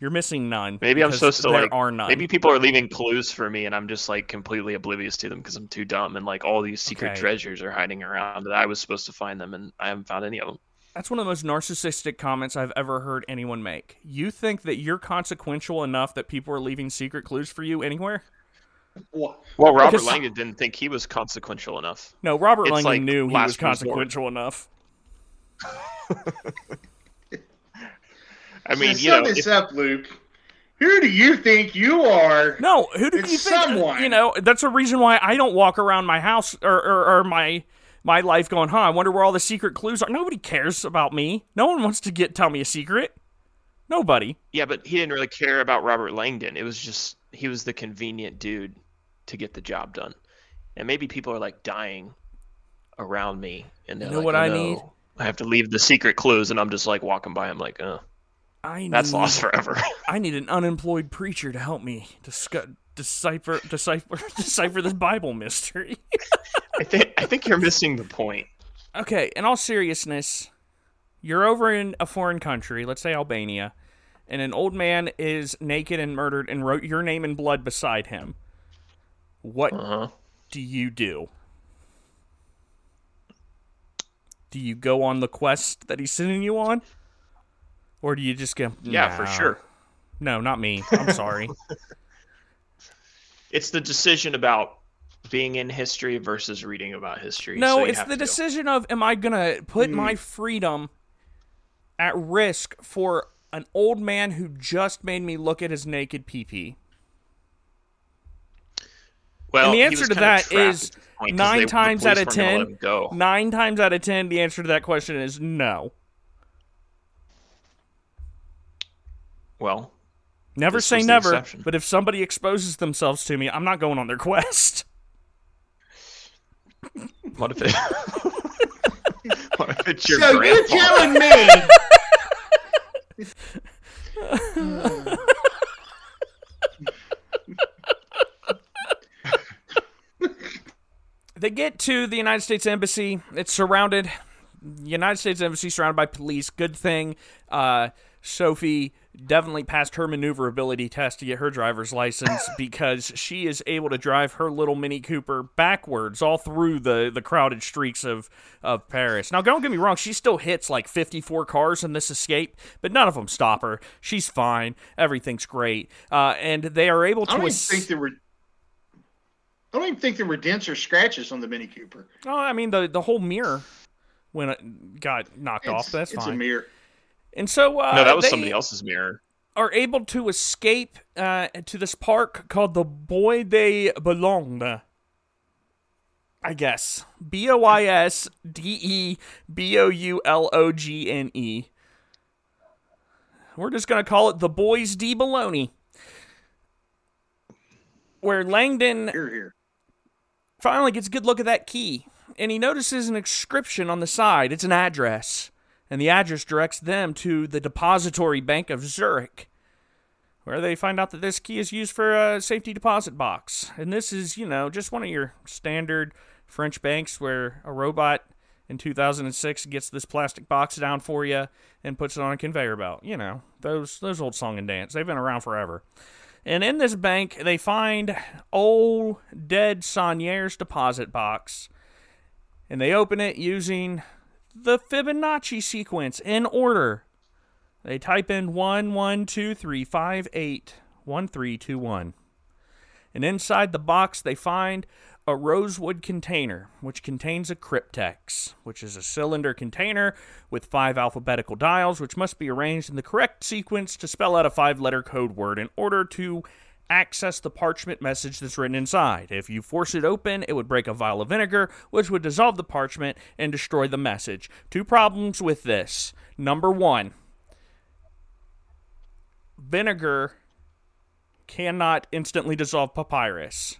You're missing none. Maybe I'm because supposed to there like. are none. Maybe people are leaving clues for me, and I'm just like completely oblivious to them because I'm too dumb. And like all these secret Okay. treasures are hiding around that I was supposed to find them, and I haven't found any of them. That's one of the most narcissistic comments I've ever heard anyone make. You think that you're consequential enough that people are leaving secret clues for you anywhere? What? Well, Robert Because- Langdon didn't think he was consequential enough. No, Robert It's Langdon like knew he last was resort. consequential enough. I mean, to you sum know, this if, up, Luke. Who do you think you are? No, who do It's you think? someone. You know, that's a reason why I don't walk around my house or, or, or my my life going, huh? I wonder where all the secret clues are. Nobody cares about me. No one wants to get tell me a secret. Nobody. yeah, but he didn't really care about Robert Langdon. It was just he was the convenient dude to get the job done. And maybe people are like dying around me, and they're know like, what "Oh, I no, need? I have to leave the secret clues, and I'm just like walking by. I'm like, oh, I need, that's lost forever. I need an unemployed preacher to help me discu- decipher decipher decipher this Bible mystery. I think I think you're missing the point. okay, in all seriousness, you're over in a foreign country, let's say Albania, and an old man is naked and murdered and wrote your name in blood beside him. What Uh-huh. do you do? Do you go on the quest that he's sending you on? Or do you just go, Yeah, for sure. No, not me. I'm sorry. It's the decision about being in history versus reading about history. No, so it's the to go. decision of am I going to put my Hmm. freedom at risk for an old man who just made me look at his naked pee Well, and the answer to kinda that trapped is at this point 'cause nine they- times out of weren't gonna let 10. Go. Nine times out of ten, the answer to that question is no. Well, Never say never, exception. but if somebody exposes themselves to me, I'm not going on their quest. What if it? what if it's your so you're telling me They get to the United States Embassy. It's surrounded. United States Embassy surrounded by police. Good thing uh, Sophie definitely passed her maneuverability test to get her driver's license because she is able to drive her little Mini Cooper backwards all through the, the crowded streets of, of Paris. Now, don't get me wrong, she still hits like 54 cars in this escape, but none of them stop her. She's fine. Everything's great. Uh, and they are able to. I don't even ass- think there were. I don't even think there were dents or scratches on the Mini Cooper. Oh, I mean the the whole mirror when it got knocked off. That's it's fine. a mirror. And so uh, No, that was somebody else's mirror. Are able to escape uh, to this park called the Bois de Boulogne. I guess B O I S D E B O U L O G N E. We're just gonna call it the Boys de Bologna, where Langdon Here, here. finally gets a good look at that key, and he notices an inscription on the side. It's an address, and the address directs them to the Depository Bank of Zurich, where they find out that this key is used for a safety deposit box. And this is, you know, just one of your standard French banks where a robot in 2006 gets this plastic box down for you and puts it on a conveyor belt. You know, those those old song and dance. They've been around forever. And in this bank, they find old dead Saunier's deposit box. And they open it using the Fibonacci sequence in order. They type in 1123581321. And inside the box, they find a rosewood container, which contains a cryptex, which is a cylinder container with five alphabetical dials, which must be arranged in the correct sequence to spell out a five letter code word in order to access the parchment message that's written inside. If you force it open, it would break a vial of vinegar, which would dissolve the parchment and destroy the message. Two problems with this. Number one, vinegar cannot instantly dissolve papyrus.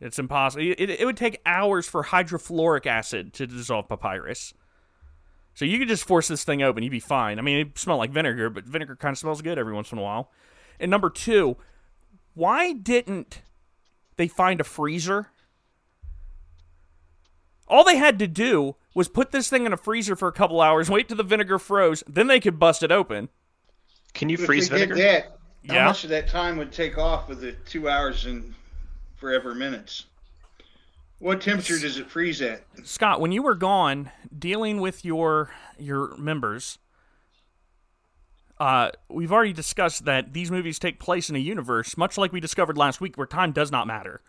It's impossible. It, it would take hours for hydrofluoric acid to dissolve papyrus. So you could just force this thing open, you'd be fine. I mean, it smelled like vinegar, but vinegar kind of smells good every once in a while. And number two, why didn't they find a freezer? All they had to do was put this thing in a freezer for a couple hours, wait till the vinegar froze, then they could bust it open. Can you If freeze they vinegar? did that, Yeah. how much of that time would take off with the two hours and forever minutes? What temperature does it freeze at? Scott, when you were gone dealing with your your members, uh, we've already discussed that these movies take place in a universe, much like we discovered last week, where time does not matter,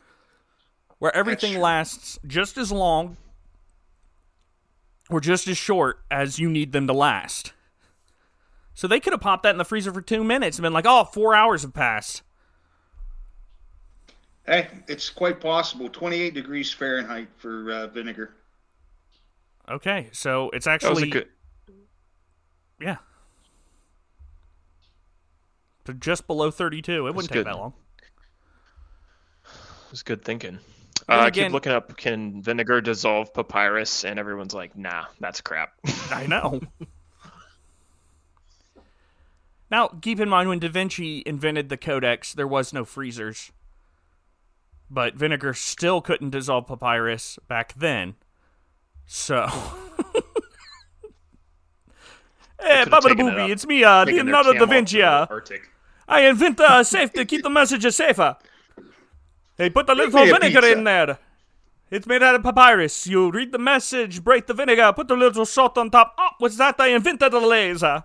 where everything lasts just as long or just as short as you need them to last. So they could have popped that in the freezer for two minutes and been like, "Oh, four hours have passed." Hey, it's quite possible. 28 degrees Fahrenheit for uh, vinegar. Okay, so it's That was actually a good. Yeah. So just below 32. It wouldn't take good. that long. It's good thinking. Uh, I again- keep looking up can vinegar dissolve papyrus, and everyone's like, nah, that's crap. I know. now, keep in mind when Da Vinci invented the codex, there was no freezers. But vinegar still couldn't dissolve papyrus back then. So. Hey, Baba the Booby, it's me, uh, Leonardo da Vinci. uh. Arctic. I invent a safe to keep the messages safer. They put a little vinegar in there. It's made out of papyrus. You read the message, break the vinegar, put a little salt on top. Oh, what's that? I invented a laser.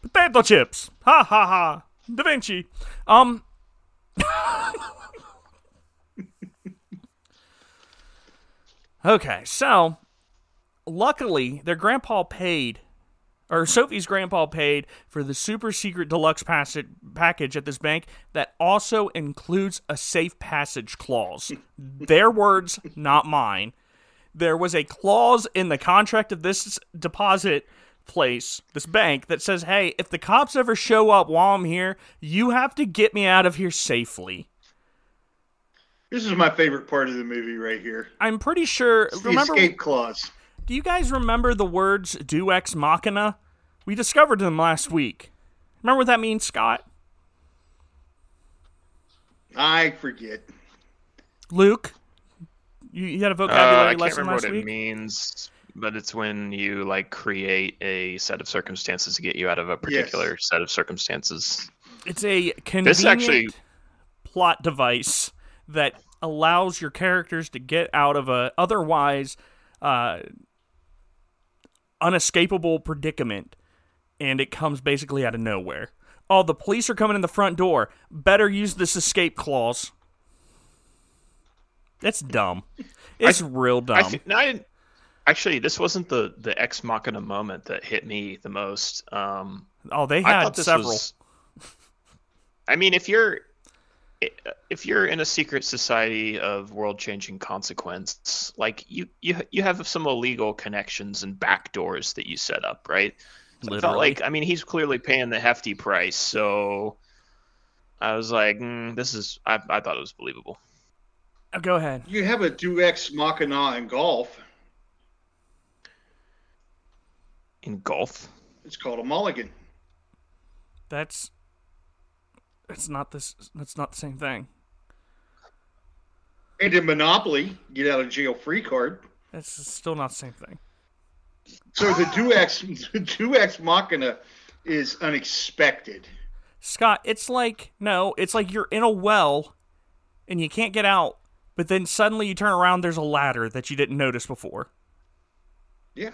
Potato chips. Ha ha ha. Da Vinci. Um. okay, so luckily their grandpa paid or Sophie's grandpa paid for the super secret deluxe passage, package at this bank that also includes a safe passage clause. Their words, not mine. There was a clause in the contract of this deposit place, this bank that says, "Hey, if the cops ever show up while I'm here, you have to get me out of here safely." This is my favorite part of the movie right here. I'm pretty sure. It's the remember, escape clause. Do you guys remember the words "do ex machina"? We discovered them last week. Remember what that means, Scott? I forget. Luke, you, you had a Uh, vocabulary I can't lesson remember last what week. it means, but it's when you like create a set of circumstances to get you out of a particular set of circumstances. It's a convenient actually- plot device that allows your characters to get out of a otherwise uh, unescapable predicament, and it comes basically out of nowhere. Oh, the police are coming in the front door. Better use this escape clause. That's dumb. It's real dumb. I, th- I actually, this wasn't the the ex machina moment that hit me the most. Um, oh, they had several. was. I mean, if you're if you're in a secret society of world-changing consequence, like you you you have some illegal connections and backdoors that you set up, right? So I felt Literally. like I mean he's clearly paying the hefty price, so I was like, mm, this is I, I thought it was believable. Oh, go ahead. You have a Duex Machina in golf. In golf, It's called a mulligan. That's that's not this. That's not the same thing. And in Monopoly, get out of jail free card. That's still not the same thing. So the Duex the Duex Machina is unexpected. Scott, it's like no, it's like you're in a well and you can't get out, but then suddenly you turn around there's a ladder that you didn't notice before. Yeah.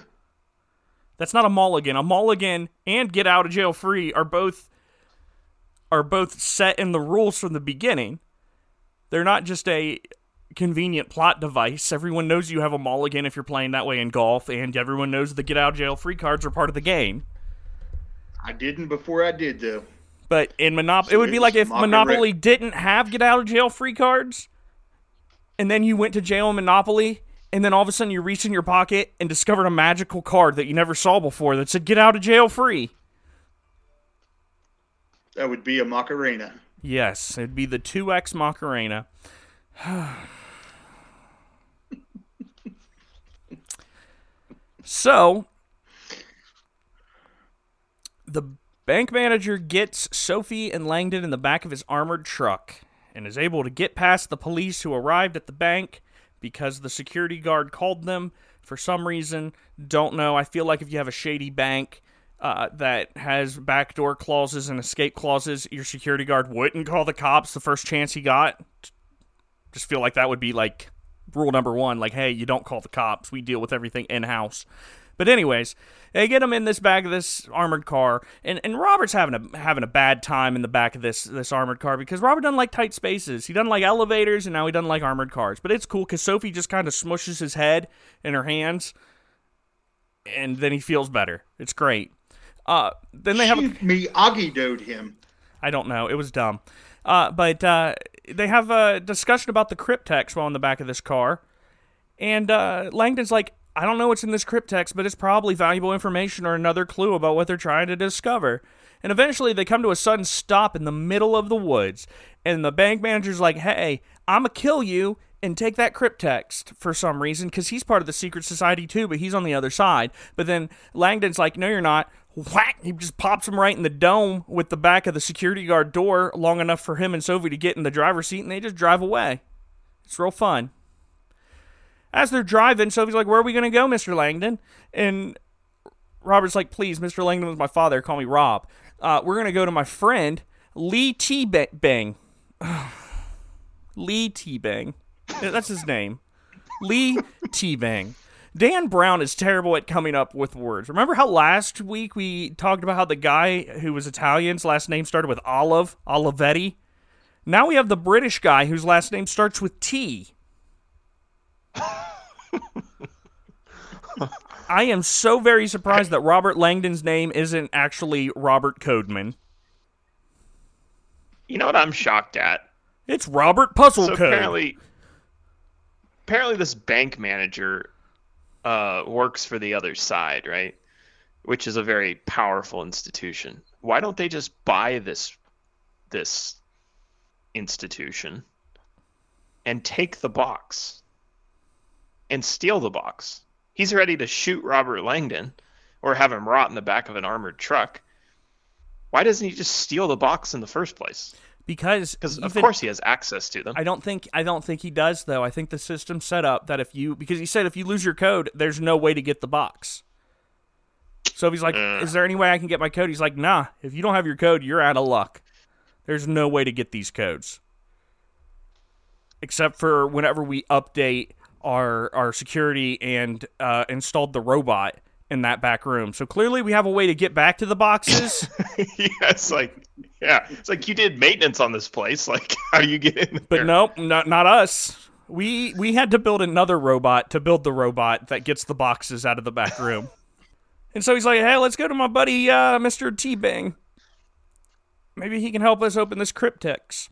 That's not a mulligan. A mulligan and get out of jail free are both are both set in the rules from the beginning. They're not just a convenient plot device. Everyone knows you have a mulligan if you're playing that way in golf, and everyone knows the get out of jail free cards are part of the game. I didn't before I did though. But in Monopoly, So it would be like if Monopoly- Monopoly didn't have get out of jail free cards, and then you went to jail in Monopoly, and then all of a sudden you reached in your pocket and discovered a magical card that you never saw before that said get out of jail free. That would be a Macarena. Yes, it'd be the 2X Macarena. so, the bank manager gets Sophie and Langdon in the back of his armored truck and is able to get past the police who arrived at the bank because the security guard called them for some reason. Don't know. I feel like if you have a shady bank uh, that has backdoor clauses and escape clauses, your security guard wouldn't call the cops the first chance he got. Just feel like that would be like rule number one. Like, hey, you don't call the cops. We deal with everything in house. But anyways, they get him in this back of this armored car, and, and Robert's having a having a bad time in the back of this this armored car because Robert doesn't like tight spaces. He doesn't like elevators, and now he doesn't like armored cars. But it's cool because Sophie just kind of smushes his head in her hands, and then he feels better. It's great. Uh, then they have a, She Miyagi-Do'd him. I don't know. It was dumb. Uh, but uh, they have a discussion about the cryptex while in the back of this car. And uh, Langdon's like, I don't know what's in this cryptex, but it's probably valuable information or another clue about what they're trying to discover. And eventually they come to a sudden stop in the middle of the woods. And the bank manager's like, hey, I'm going to kill you and take that cryptex for some reason because he's part of the secret society too, but he's on the other side. But then Langdon's like, no, you're not. Whack! He just pops him right in the dome with the back of the security guard door long enough for him and Sophie to get in the driver's seat and they just drive away. It's real fun. As they're driving, Sophie's like, Where are we going to go, Mr. Langdon? And Robert's like, Please, Mr. Langdon was my father. Call me Rob. Uh, we're going to go to my friend, Lee T. Bang. Lee T. Bang. That's his name. Lee T. Bang. Dan Brown is terrible at coming up with words. Remember how last week we talked about how the guy who was Italian's last name started with Olive, Olivetti? Now we have the British guy whose last name starts with T. I am so very surprised that Robert Langdon's name isn't actually Robert Codeman. You know what I'm shocked at? It's Robert Puzzle so Code. apparently, apparently this bank manager uh, works for the other side, right? which is a very powerful institution. Why don't they just buy this this institution and take the box and steal the box? He's ready to shoot Robert Langdon or have him rot in the back of an armored truck. Why doesn't he just steal the box in the first place? Because Because of course he has access to them. I don't think I don't think he does though. I think the system's set up that if you because he said if you lose your code, there's no way to get the box. So if he's like, Uh. "Is there any way I can get my code?" He's like, "Nah. If you don't have your code, you're out of luck. There's no way to get these codes, except for whenever we update our our security and uh, installed the robot in that back room. So clearly, we have a way to get back to the boxes." yeah, like yeah, it's like you did maintenance on this place. Like, how do you get in there? But nope, not not us. We we had to build another robot to build the robot that gets the boxes out of the back room. and so he's like, "Hey, let's go to my buddy uh, Mr. T Bang. Maybe he can help us open this cryptex."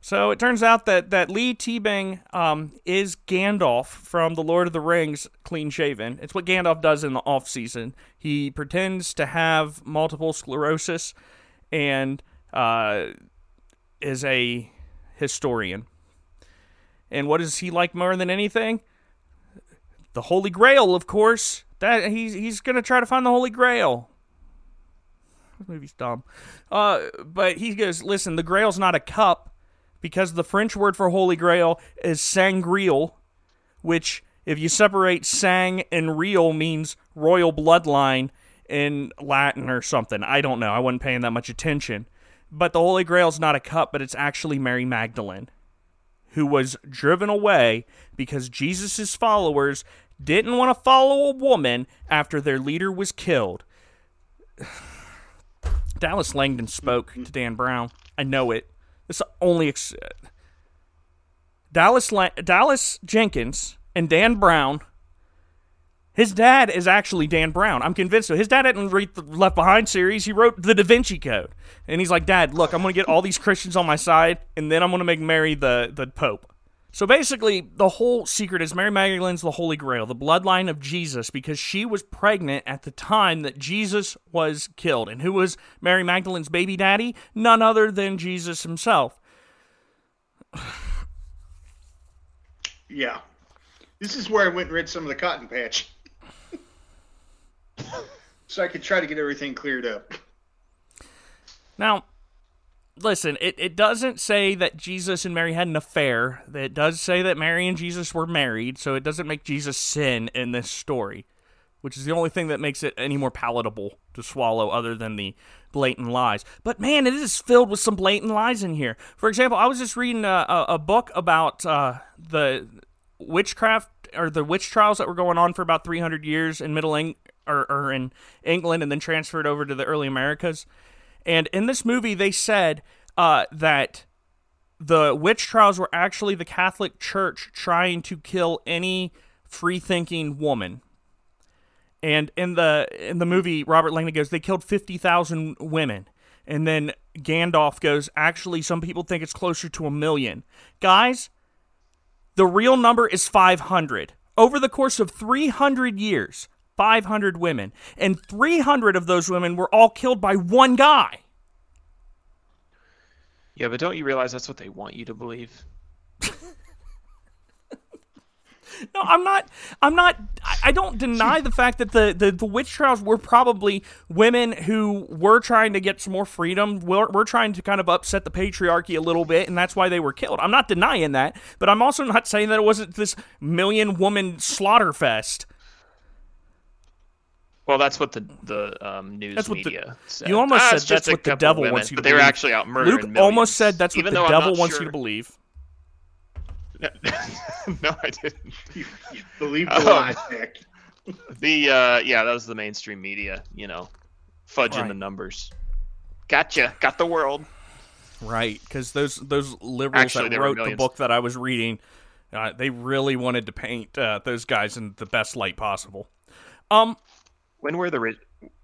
So it turns out that that Lee T Bang um, is Gandalf from the Lord of the Rings, clean shaven. It's what Gandalf does in the off season. He pretends to have multiple sclerosis, and uh, is a historian. And what does he like more than anything? The Holy Grail, of course. That he's he's gonna try to find the Holy Grail. This movie's dumb. Uh, but he goes, listen, the Grail's not a cup because the French word for Holy Grail is sangreal, which if you separate sang and real means royal bloodline in Latin or something. I don't know. I wasn't paying that much attention. But the Holy Grail's not a cup, but it's actually Mary Magdalene who was driven away because Jesus' followers didn't want to follow a woman after their leader was killed. Dallas Langdon spoke to Dan Brown. I know it. It's the only ex- Dallas La- Dallas Jenkins and Dan Brown. His dad is actually Dan Brown. I'm convinced. So his dad didn't read the Left Behind series. He wrote the Da Vinci Code, and he's like, "Dad, look, I'm going to get all these Christians on my side, and then I'm going to make Mary the the Pope." So basically, the whole secret is Mary Magdalene's the Holy Grail, the bloodline of Jesus, because she was pregnant at the time that Jesus was killed. And who was Mary Magdalene's baby daddy? None other than Jesus himself. Yeah. This is where I went and read some of the Cotton Patch. so I could try to get everything cleared up. Now, listen, it, it doesn't say that Jesus and Mary had an affair. It does say that Mary and Jesus were married, so it doesn't make Jesus sin in this story, which is the only thing that makes it any more palatable to swallow other than the blatant lies. But man, it is filled with some blatant lies in here. For example, I was just reading a, a, a book about uh, the witchcraft or the witch trials that were going on for about 300 years in Middle Eng- or, or in England and then transferred over to the early Americas. And in this movie, they said uh, that the witch trials were actually the Catholic Church trying to kill any free-thinking woman. And in the in the movie, Robert Langdon goes, they killed fifty thousand women. And then Gandalf goes, actually, some people think it's closer to a million. Guys, the real number is 500. Over the course of 300 years, 500 women. And 300 of those women were all killed by one guy. Yeah, but don't you realize that's what they want you to believe? No, I'm not. I'm not. I, don't deny the fact that the, the, the witch trials were probably women who were trying to get some more freedom. We're, we're trying to kind of upset the patriarchy a little bit, and that's why they were killed. I'm not denying that, but I'm also not saying that it wasn't this million woman slaughter fest. Well, that's what the the um, news That's what the- media said. you almost Ah, said that's what the devil women, wants you to but they were believe. actually out murdering Luke millions. almost said that's what the devil wants sure... you to believe. no, I didn't. You, you believe the Um, lies, Nick. The uh, yeah, that was the mainstream media. You know, fudging Right. the numbers. Gotcha. Got the world. Right, because those those liberals Actually, that wrote the book that I was reading, uh, they really wanted to paint uh, those guys in the best light possible. Um, When were the ri-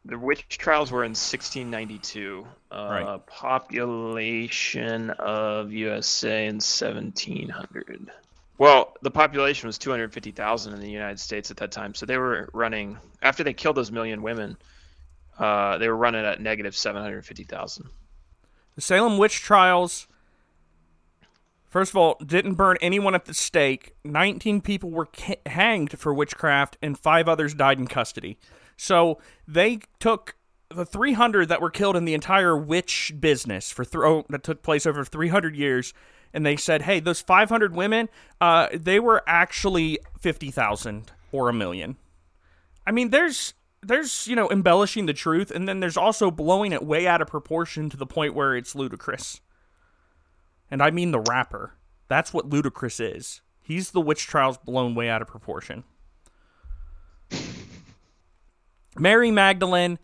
the witch trials were in 1692. Uh, Right. Population of USA in 1700. Well, the population was 250,000 in the United States at that time, so they were running after they killed those million women. Uh, they were running at negative seven hundred fifty thousand. The Salem witch trials, first of all, didn't burn anyone at the stake. 19 people were ca- hanged for witchcraft, and five others died in custody. So they took the 300 that were killed in the entire witch business for thro- that took place over 300 years, and they said, hey, those 500 women, uh, they were actually 50,000 or a million. I mean, there's there's you know embellishing the truth, and then there's also blowing it way out of proportion to the point where it's ludicrous. And I mean the rapper. That's what Ludacris is. He's the witch trials blown way out of proportion. Mary Magdalene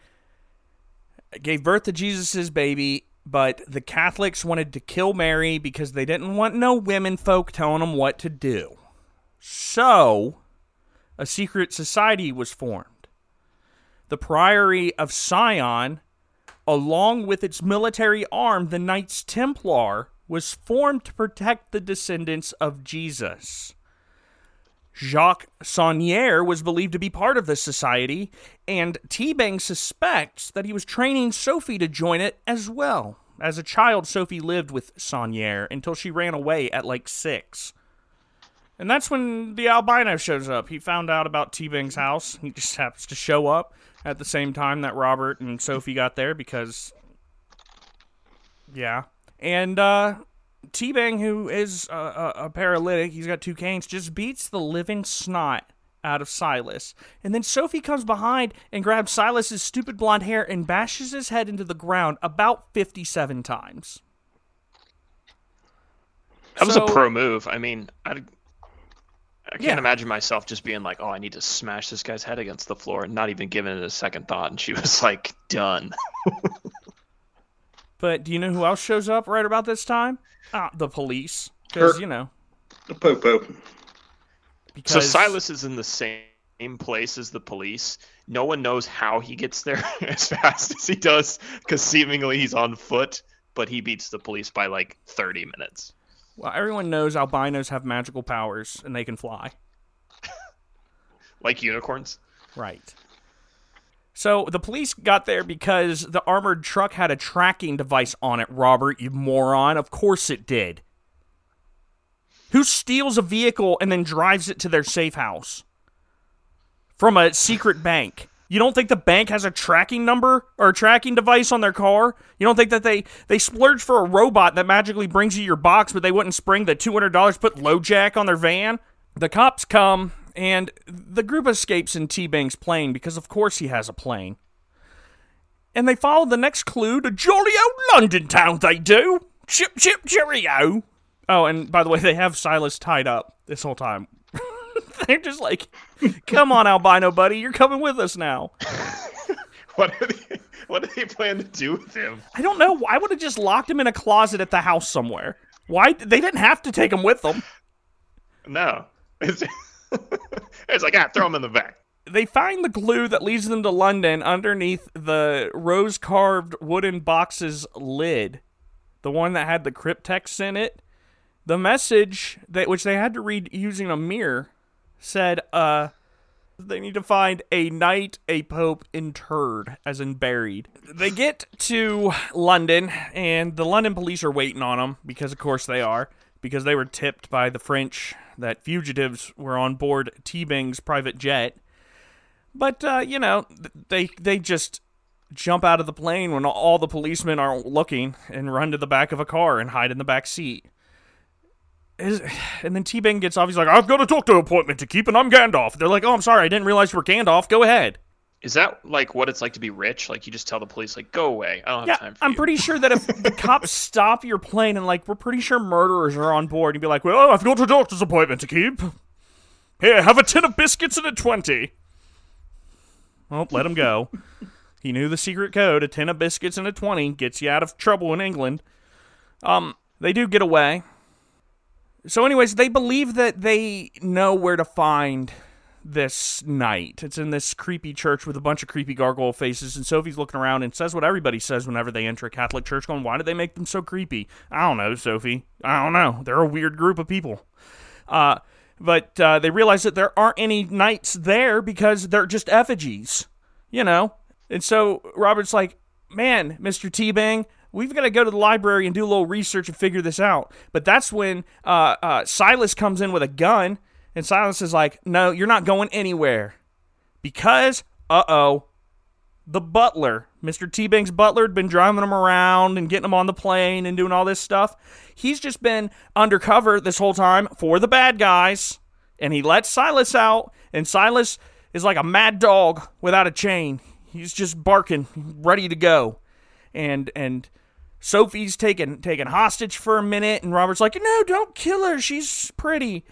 gave birth to Jesus' baby, but the Catholics wanted to kill Mary because they didn't want no women folk telling them what to do. So, a secret society was formed. The Priory of Sion, along with its military arm, the Knights Templar, was formed to protect the descendants of Jesus. Jacques Saunier was believed to be part of this society, and T-Bang suspects that he was training Sophie to join it as well. As a child, Sophie lived with Saunier until she ran away at like six. And that's when the albino shows up. He found out about T-Bang's house. He just happens to show up at the same time that Robert and Sophie got there because, yeah. And uh, T-Bang, who is a, a, a paralytic, he's got two canes, just beats the living snot out of Silas. And then Sophie comes behind and grabs Silas's stupid blonde hair and bashes his head into the ground about 57 times. That was So- a pro move. I mean, I, I can't Yeah. imagine myself just being like, "Oh, I need to smash this guy's head against the floor," and not even giving it a second thought. And she was like, "Done." But do you know who else shows up right about this time? Ah, the police. Because, you know. The Popo. So Because Silas is in the same place as the police. No one knows how he gets there as fast as he does, because seemingly he's on foot, but he beats the police by like 30 minutes. Well, everyone knows albinos have magical powers and they can fly. Like unicorns. Right. So the police got there because the armored truck had a tracking device on it, Robert, you moron. Of course it did. Who steals a vehicle and then drives it to their safe house? From a secret bank. You don't think the bank has a tracking number or a tracking device on their car? You don't think that they they splurge for a robot that magically brings you your box, but they wouldn't spring the two hundred dollars put LoJack on their van? The cops come and the group escapes in T-Bang's plane because of course he has a plane. And they follow the next clue to jolly old London town they do. Chip chip cheerio. Oh, and by the way, they have Silas tied up this whole time. They're just like, come on, albino buddy, you're coming with us now. What are they, what do they plan to do with him? I don't know. I would have just locked him in a closet at the house somewhere? Why they didn't have to take him with them. No. It's, like, ah, throw him in the back. They find the glue that leads them to London underneath the rose carved wooden box's lid, the one that had the cryptex in it. The message that which they had to read using a mirror said, uh, they need to find a knight, a pope interred, as in buried. They get to London, and the London police are waiting on them because, of course, they are because they were tipped by the French that fugitives were on board T-Bing's private jet. But uh, you know, they they just jump out of the plane when all the policemen aren't looking and run to the back of a car and hide in the back seat. And then T-Bang gets off. He's like, "I've got a doctor appointment to keep, and I'm Gandalf." They're like, "Oh, I'm sorry, I didn't realize you were Gandalf. Go ahead." Is that like what it's like to be rich? Like you just tell the police, like, go away. I don't have Yeah, time for I'm you. pretty sure that if the cops stop your plane and like, we're pretty sure murderers are on board, you'd be like, "Well, I've got a doctor's appointment to keep. Here, have a tin of biscuits and a twenty. Well, let him go. he knew the secret code: a tin of biscuits and a twenty gets you out of trouble in England. Um, they do get away. So, anyways, they believe that they know where to find this night. It's in this creepy church with a bunch of creepy gargoyle faces, and Sophie's looking around and says what everybody says whenever they enter a Catholic church, going, Why did they make them so creepy? I don't know, Sophie. I don't know. They're a weird group of people. Uh, but uh, they realize that there aren't any knights there because they're just effigies. You know, And so Robert's like, man, Mr. T Bang, we've got to go to the library and do a little research and figure this out. But that's when uh, uh, Silas comes in with a gun, and Silas is like, no, you're not going anywhere. Because, uh oh, the butler, Mr. T Bang's butler, had been driving him around and getting him on the plane and doing all this stuff. He's just been undercover this whole time for the bad guys, and he lets Silas out, and Silas is like a mad dog without a chain. He's just barking, ready to go. And and Sophie's taken taken hostage for a minute, and Robert's like, "No, don't kill her. She's pretty."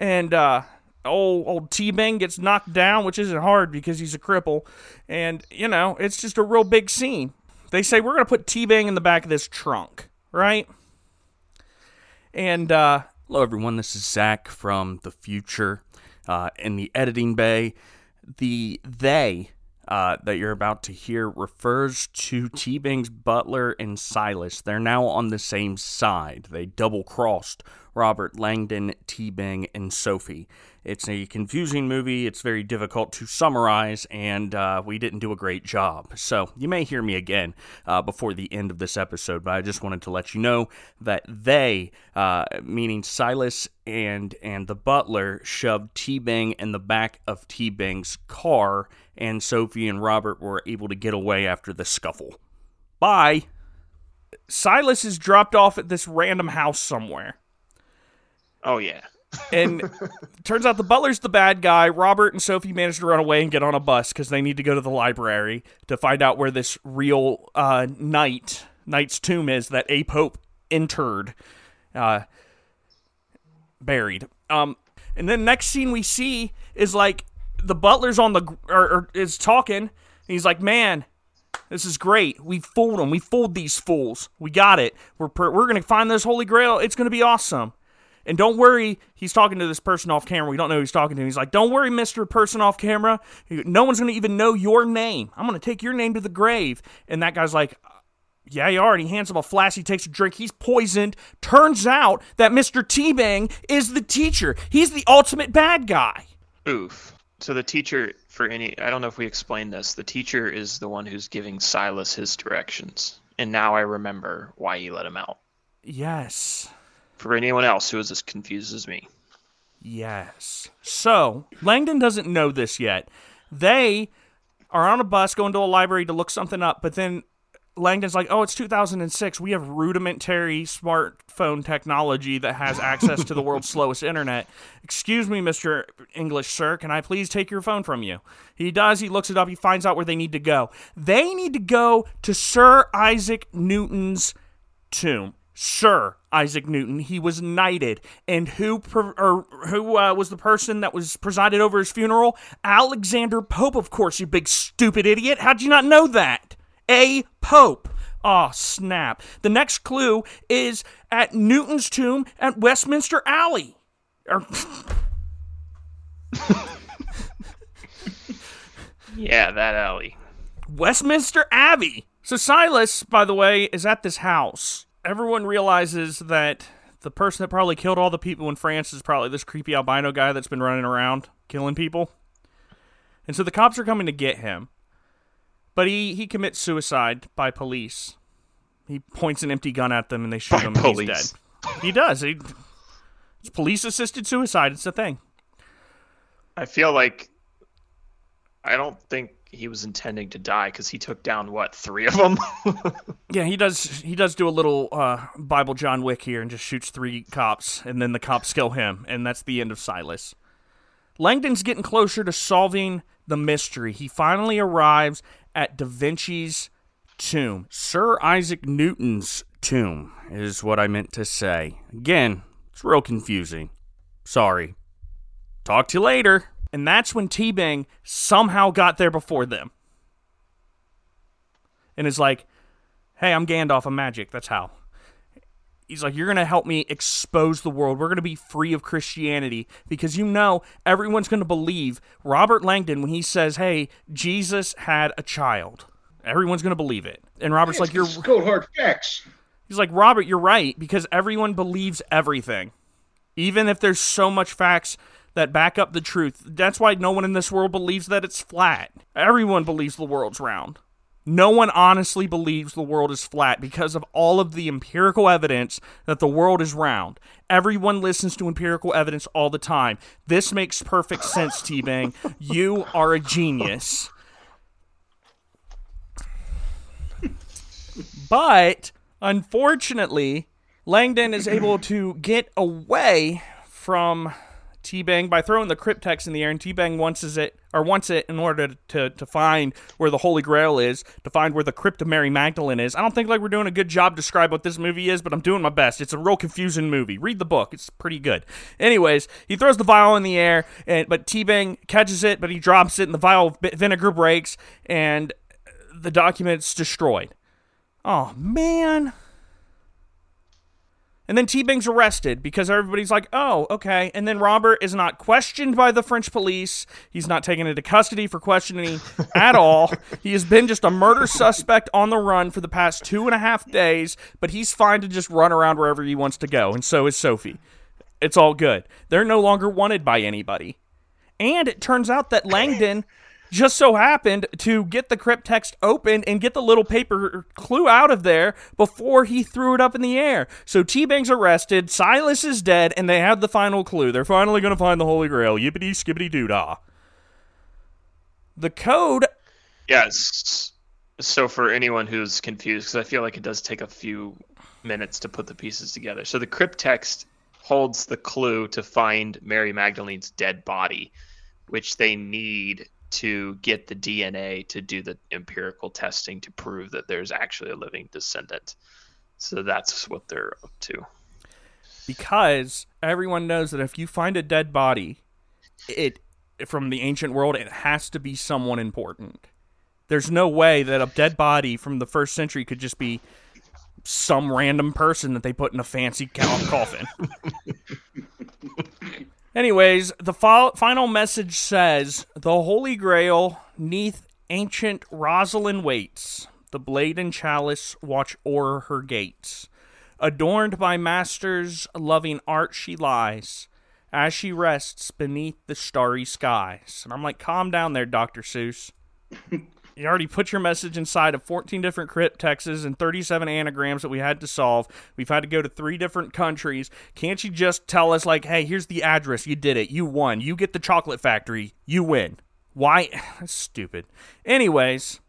And uh, old old T Bang gets knocked down, which isn't hard because he's a cripple. And you know, it's just a real big scene. They say we're gonna put T Bang in the back of this trunk, right? And uh, hello, everyone. This is Zach from the future uh, in the editing bay. The they uh, that you're about to hear refers to T Bang's butler and Silas. They're now on the same side. They double crossed Robert Langdon, T Bang, and Sophie. It's a confusing movie. It's very difficult to summarize, and uh, we didn't do a great job. So you may hear me again uh, before the end of this episode, but I just wanted to let you know that they, uh, meaning Silas and and the butler, shoved T Bang in the back of T Bang's car, and Sophie and Robert were able to get away after the scuffle. Bye. Silas is dropped off at this random house somewhere. Oh yeah and turns out the butler's the bad guy. Robert and Sophie manage to run away and get on a bus because they need to go to the library to find out where this real uh, knight, knight's tomb is that a pope interred, uh, buried. Um, and then next scene we see is like the butler's on the or, or is talking. he's like, "Man, this is great. We fooled them. We fooled these fools. We got it. We're we're gonna find this holy grail. It's gonna be awesome." And don't worry, he's talking to this person off camera. We don't know who he's talking to. He's like, Don't worry, Mr. Person off camera. No one's going to even know your name. I'm going to take your name to the grave. And that guy's like, yeah, you are. And he hands him a flask. He takes a drink. He's poisoned. Turns out that Mr. T Bang is the teacher. He's the ultimate bad guy. Oof. So the teacher, for any, I don't know if we explained this, the teacher is the one who's giving Silas his directions. And now I remember why he let him out. Yes for anyone else who is as confused as me. Yes. So, Langdon doesn't know this yet. They are on a bus going to a library to look something up, but then Langdon's like, oh, it's 2006. We have rudimentary smartphone technology that has access to the world's slowest internet. Excuse me, Mr. English, sir. Can I please take your phone from you? He does. He looks it up. He finds out where they need to go. They need to go to Sir Isaac Newton's tomb. Sir Isaac Newton. He was knighted, and who or who uh, was the person that was presided over his funeral? Alexander Pope, of course. You big stupid idiot! How'd you not know that? A Pope. Oh snap! The next clue is at Newton's tomb at Westminster Alley. Or yeah, that alley. Westminster Abbey. So Silas, by the way, is at this house everyone realizes that the person that probably killed all the people in France is probably this creepy albino guy that's been running around killing people. And so the cops are coming to get him. But he, he commits suicide by police. He points an empty gun at them and they shoot by him police. and he's dead. He does. He, it's police assisted suicide. It's a thing. I feel like I don't think he was intending to die because he took down what three of them. yeah, he does. He does do a little uh, Bible John Wick here and just shoots three cops, and then the cops kill him, and that's the end of Silas. Langdon's getting closer to solving the mystery. He finally arrives at Da Vinci's tomb. Sir Isaac Newton's tomb is what I meant to say. Again, it's real confusing. Sorry. Talk to you later. And that's when T Bang somehow got there before them. And is like, hey, I'm Gandalf, I'm magic. That's how. He's like, you're going to help me expose the world. We're going to be free of Christianity because you know everyone's going to believe Robert Langdon when he says, hey, Jesus had a child. Everyone's going to believe it. And Robert's like, you're. Cold hard facts. He's like, Robert, you're right because everyone believes everything. Even if there's so much facts that back up the truth. That's why no one in this world believes that it's flat. Everyone believes the world's round. No one honestly believes the world is flat because of all of the empirical evidence that the world is round. Everyone listens to empirical evidence all the time. This makes perfect sense, T Bang. You are a genius. But unfortunately, Langdon is able to get away from Teabing by throwing the cryptex in the air, and Teabing wants it or wants it in order to, to, to find where the Holy Grail is, to find where the crypt of Mary Magdalene is. I don't think like we're doing a good job describe what this movie is, but I'm doing my best. It's a real confusing movie. Read the book; it's pretty good. Anyways, he throws the vial in the air, and but Teabing catches it, but he drops it, and the vial of vinegar breaks, and the document's destroyed. Oh man. And then Teabing's arrested because everybody's like, oh, okay. And then Robert is not questioned by the French police. He's not taken into custody for questioning at all. He has been just a murder suspect on the run for the past two and a half days, but he's fine to just run around wherever he wants to go. And so is Sophie. It's all good. They're no longer wanted by anybody. And it turns out that Langdon just so happened to get the cryptex open and get the little paper clue out of there before he threw it up in the air. So Teabing's arrested, Silas is dead, and they have the final clue. They're finally going to find the Holy Grail. Yippity skippity doo dah. The code. Yes. So for anyone who's confused, because I feel like it does take a few minutes to put the pieces together. So the cryptex holds the clue to find Mary Magdalene's dead body, which they need to get the DNA to do the empirical testing to prove that there's actually a living descendant. So that's what they're up to. Because everyone knows that if you find a dead body, it from the ancient world, it has to be someone important. There's no way that a dead body from the first century could just be some random person that they put in a fancy coffin. Anyways, the fo- final message says The Holy Grail neath ancient Rosslyn waits. The blade and chalice watch o'er her gates. Adorned by masters, loving art she lies as she rests beneath the starry skies. And I'm like, calm down there, Dr. Seuss. You already put your message inside of 14 different cryptexts and 37 anagrams that we had to solve. We've had to go to three different countries. Can't you just tell us, like, hey, here's the address. You did it. You won. You get the chocolate factory. You win. Why? That's stupid. Anyways,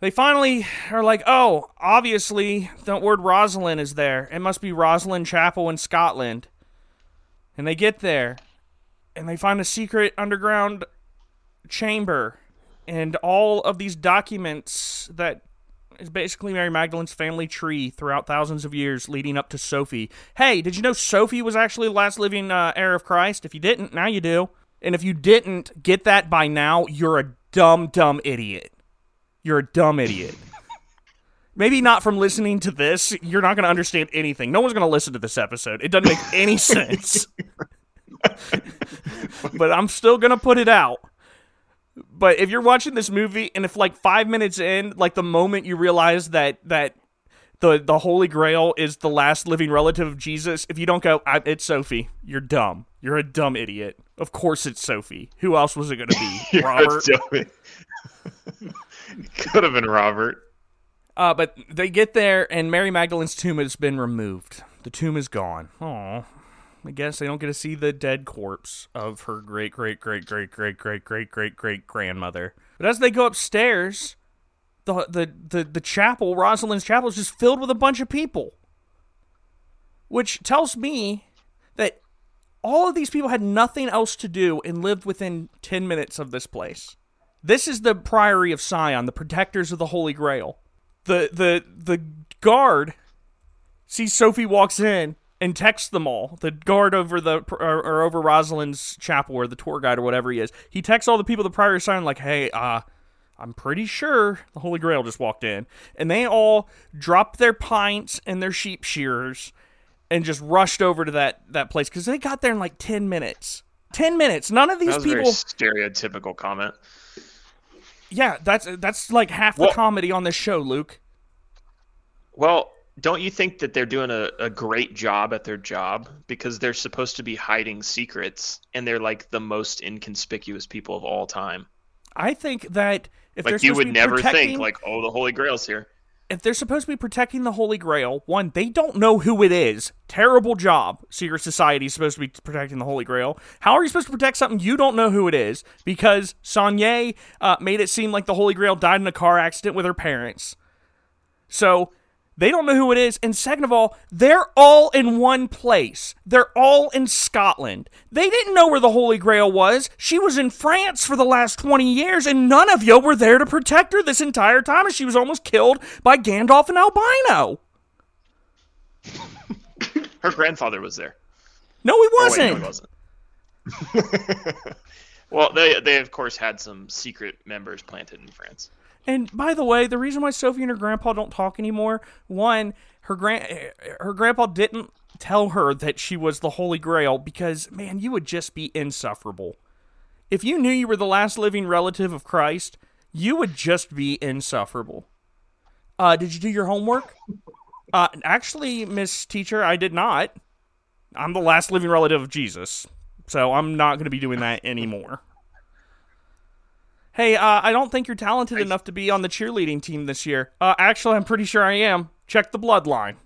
they finally are like, oh, obviously the word Rosslyn is there. It must be Rosslyn Chapel in Scotland. And they get there and they find a secret underground chamber and all of these documents that is basically Mary Magdalene's family tree throughout thousands of years leading up to Sophie. Hey, did you know Sophie was actually the last living uh, heir of Christ? If you didn't, now you do. And if you didn't get that by now, you're a dumb, dumb idiot. You're a dumb idiot. Maybe not from listening to this. You're not going to understand anything. No one's going to listen to this episode. It doesn't make any sense. but I'm still going to put it out. But if you're watching this movie and if like five minutes in, like the moment you realize that that the the Holy Grail is the last living relative of Jesus, if you don't go, it's Sophie, you're dumb. You're a dumb idiot. Of course it's Sophie. Who else was it going to be? Robert. Could have been Robert. Uh, but they get there and Mary Magdalene's tomb has been removed. The tomb is gone. Oh, I guess they don't get to see the dead corpse of her great great great great great great great great great grandmother. But as they go upstairs, the the the the chapel, Rosslyn's chapel, is just filled with a bunch of people. Which tells me that all of these people had nothing else to do and lived within 10 minutes of this place. This is the Priory of Sion, the protectors of the Holy Grail. The the the guard sees Sophie walks in and texts them all. The guard over the or, or, over Rosslyn's chapel or the tour guide or whatever he is. He texts all the people the prior sign like, "Hey, uh, I'm pretty sure the Holy Grail just walked in," and they all dropped their pints and their sheep shearers and just rushed over to that that place because they got there in like ten minutes. Ten minutes. None of these people. stereotypical comment. Yeah, that's that's like half the comedy on this show, Luke. Well, don't you think that they're doing a, a great job at their job because they're supposed to be hiding secrets and they're like the most inconspicuous people of all time? I think that if Like you would never think like, oh, the Holy Grail's here. if they're supposed to be protecting the Holy Grail, one, they don't know who it is. Terrible job. Secret Society is supposed to be protecting the Holy Grail. How are you supposed to protect something you don't know who it is? Because Saunière uh, made it seem like the Holy Grail died in a car accident with her parents. So they don't know who it is. And second of all, they're all in one place. They're all in Scotland. They didn't know where the Holy Grail was. She was in France for the last 20 years, and none of you were there to protect her this entire time, and she was almost killed by Gandalf and Albino. Her grandfather was there. No, he Oh, wait, wasn't. no, he wasn't. well, they they of course had some secret members planted in France. And by the way, the reason why Sophie and her grandpa don't talk anymore, one, her grand her grandpa didn't tell her that she was the Holy Grail because man, you would just be insufferable. If you knew you were the last living relative of Christ, you would just be insufferable. Uh, did you do your homework? Uh, actually, Miss Teacher, I did not. I'm the last living relative of Jesus, so I'm not going to be doing that anymore. Hey, uh, I don't think you're talented enough to be on the cheerleading team this year. Uh, actually, I'm pretty sure I am. Check the bloodline.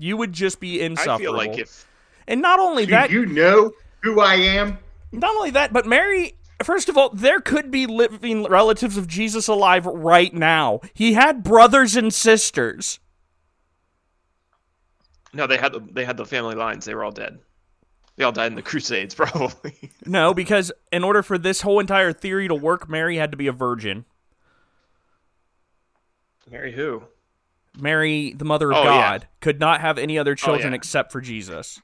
You would just be I insufferable. feel like if and not only Do that, you know who I am? not only that, but Mary. First of all, there could be living relatives of Jesus alive right now. He had brothers and sisters. no, they had the, they had the family lines. They were all dead. They all died in the Crusades, probably. No, because in order for this whole entire theory to work, Mary had to be a virgin. Mary who? Mary, the mother of Oh, yeah. God, could not have any other oh, children yeah. except for Jesus.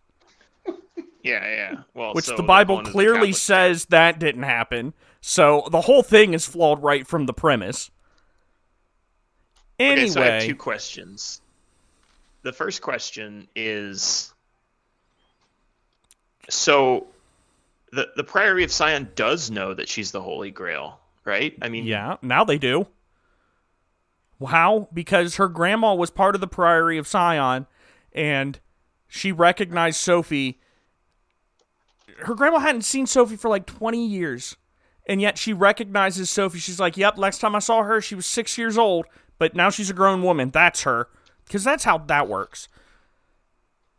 Yeah, yeah. Well, Which so the Bible clearly says that didn't happen. So the whole thing is flawed right from the premise. Anyway, Okay, so I have two questions. The first question is so the the Priory of Sion does know that she's the Holy Grail, right? I mean, yeah, now they do. How? Because her grandma was part of the Priory of Sion, and she recognized Sophie. Her grandma hadn't seen Sophie for like 20 years, and yet she recognizes Sophie. She's like, Yep, last time I saw her, she was six years old, but now she's a grown woman. That's her. Because that's how that works.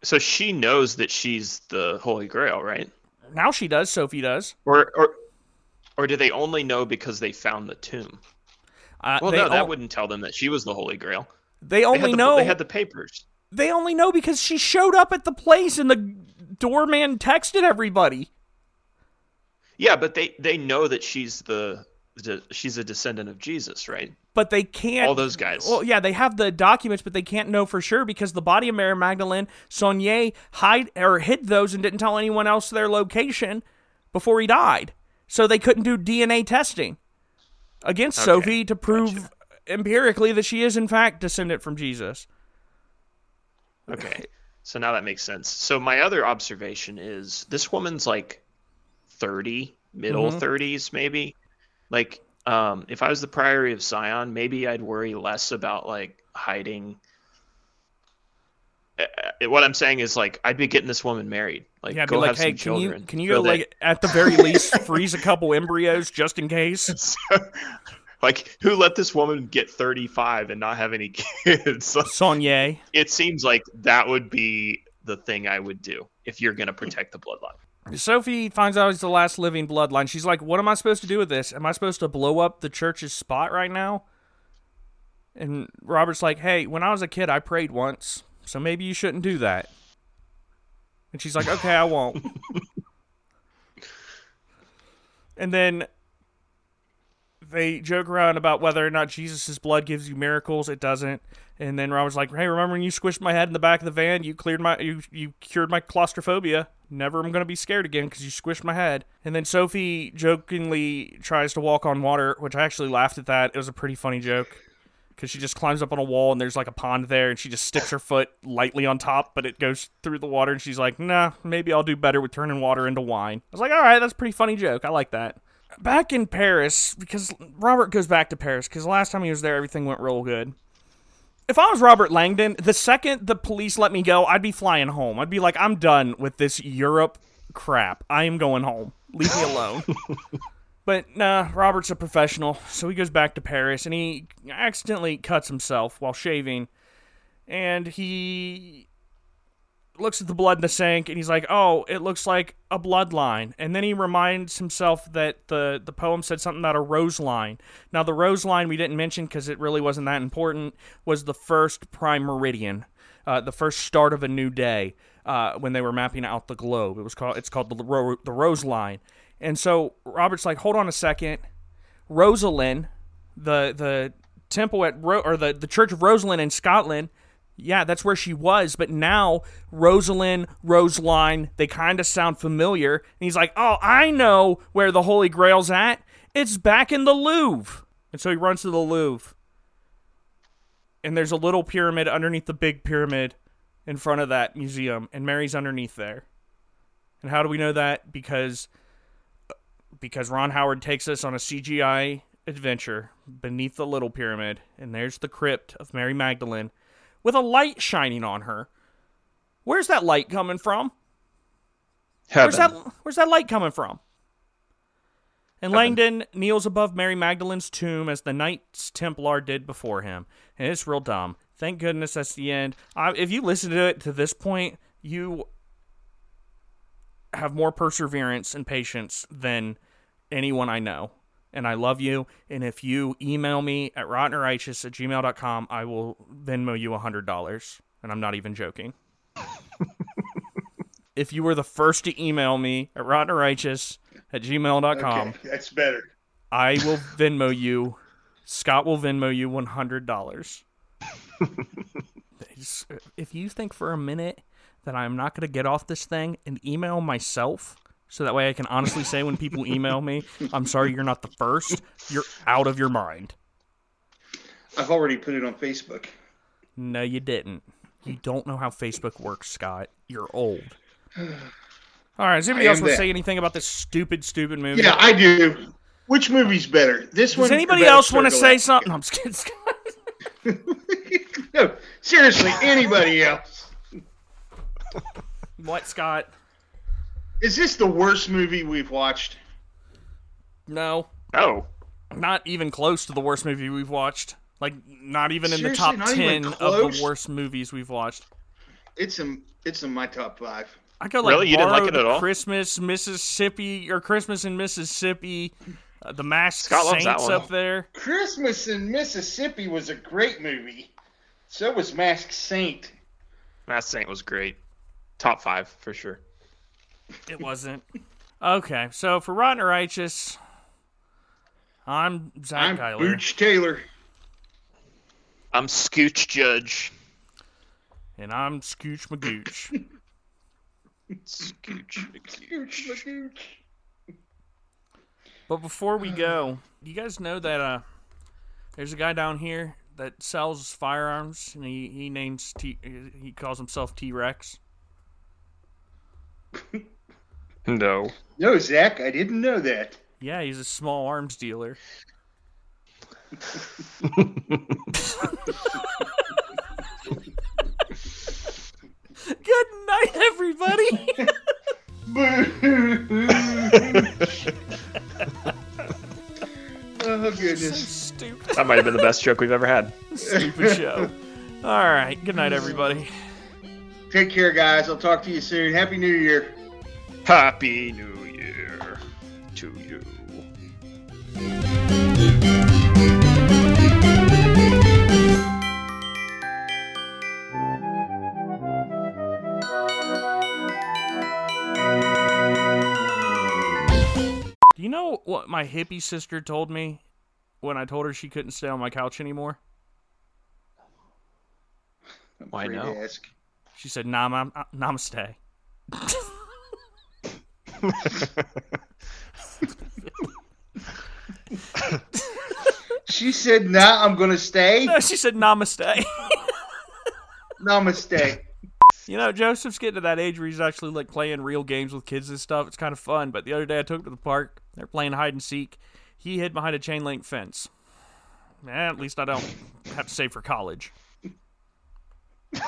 So she knows that she's the Holy Grail, right? Now she does, Sophie does. Or or or do they only know because they found the tomb? Uh, Well, they no, that wouldn't tell them that she was the Holy Grail. They They only had the, know. they had the papers. they only know because she showed up at the place and the doorman texted everybody. Yeah, but they they know that she's the, the she's a descendant of Jesus, right? But they can't. All those guys. Well, yeah, they have the documents, but they can't know for sure because the body of Mary Magdalene, Saunière hide or hid those and didn't tell anyone else their location before he died. So they couldn't do DNA testing against Okay, Sophie to prove gotcha. empirically that she is in fact descendant from Jesus. Okay. So now that makes sense. So my other observation is this woman's like 30, middle Mhm. 30s maybe. Like um if I was the Priory of Sion, maybe I'd worry less about like hiding Uh, uh, what I'm saying is like I'd be getting this woman married. Like Yeah, I'd go like, have hey, some can children. you can you so that- like at the very least freeze a couple embryos just in case? like who let this woman get 35 and not have any kids? Saunière. it seems like that would be the thing I would do if you're going to protect the bloodline. Sophie finds out he's the last living bloodline. She's like, "What am I supposed to do with this? Am I supposed to blow up the church's spot right now?" And Robert's like, "Hey, when I was a kid, I prayed once, so maybe you shouldn't do that." And she's like, "Okay, I won't." and then they joke around about whether or not Jesus' blood gives you miracles. It doesn't. And then Robert's like, "Hey, remember when you squished my head in the back of the van? You cleared my, you you cured my claustrophobia. Never am gonna be scared again because you squished my head." And then Sophie jokingly tries to walk on water, which I actually laughed at that. It was a pretty funny joke because she just climbs up on a wall and there's like a pond there, and she just sticks her foot lightly on top, but it goes through the water, and she's like, "Nah, maybe I'll do better with turning water into wine." I was like, "All right, that's a pretty funny joke. I like that." Back in Paris, because Robert goes back to Paris because last time he was there, everything went real good if I was Robert Langdon, the second the police let me go, I'd be flying home. I'd be like, I'm done with this Europe crap. I am going home. Leave me alone. but nah, Robert's a professional, so he goes back to Paris and he accidentally cuts himself while shaving. And he looks at the blood in the sink and he's like, "Oh, it looks like a bloodline." And then he reminds himself that the the poem said something about a rose line. Now, the rose line we didn't mention because it really wasn't that important. Was the first prime meridian, uh, the first start of a new day uh, when they were mapping out the globe. It was called it's called the ro- the rose line. And so Robert's like, "Hold on a second, Rosslyn, the the temple at Ro- or the the Church of Rosalind in Scotland." Yeah, that's where she was, but now Rosslyn, Roseline, they kind of sound familiar. And he's like, "Oh, I know where the Holy Grail's at. It's back in the Louvre." And so he runs to the Louvre. And there's a little pyramid underneath the big pyramid in front of that museum, and Mary's underneath there. And how do we know that? Because because Ron Howard takes us on a CGI adventure beneath the little pyramid, and there's the crypt of Mary Magdalene with a light shining on her. Where's that light coming from? Heaven. Where's that where's that light coming from? And Langdon kneels above Mary Magdalene's tomb as the Knights Templar did before him. And it's real dumb. Thank goodness that's the end. I, if you listen to it to this point, you have more perseverance and patience than anyone I know. And I love you. And if you email me at rottenrighteous at gmail.com, I will Venmo you $100. And I'm not even joking. if you were the first to email me at rottenrighteous at gmail.com, Okay, that's better. I will Venmo you. Scott will Venmo you one hundred dollars. if you think for a minute that I'm not going to get off this thing and email myself, so that way I can honestly say when people email me, "I'm sorry, you're not the first. You're out of your mind." I've already put it on Facebook. No, you didn't. You don't know how Facebook works, Scott. You're old. All right. Does anybody else want to say anything about this stupid, stupid movie? Yeah, I do. Which movie's better? This one. Does anybody else want to say Galactica? something? I'm kidding. Scott. no, seriously, anybody else? What, Scott? Is this the worst movie we've watched? No. Oh, not even close to the worst movie we've watched. Like not even in the top ten of the worst movies we've watched. It's in it's in my top five. I could like Really? You didn't like it at all? Christmas Mississippi or Christmas in Mississippi, uh, the Masked Scott Saints up there. Christmas in Mississippi was a great movie. So was Masked Saint. Mass Saint was great. Top five for sure. It wasn't. okay, so for Rotten or Righteous, I'm Zach I'm Kyler, Booch Taylor. I'm Scooch Judge. and I'm Scooch Magooch. Scooch. Booch Magooch. But before we go, do you guys know that uh, there's a guy down here that sells firearms, and he he names T, he calls himself T Rex. No. No, Zach, I didn't know that. Yeah, he's a small arms dealer. Good night, everybody. oh goodness. Stupid, That might have been the best joke we've ever had. stupid show. All right. Good night, everybody. Take care, guys. I'll talk to you soon. Happy New Year. Happy New Year to you. Do you know what my hippie sister told me when I told her she couldn't stay on my couch anymore? Why afraid no? She said, "Nam, nam- namaste." She said, "Nah, I'm gonna stay." No, she said, "Namaste." Namaste. You know, Joseph's getting to that age where he's actually like playing real games with kids and stuff. It's kind of fun. But the other day I took him to the park. They're playing hide and seek. He hid behind a chain link fence. Eh, at least I don't have to save for college.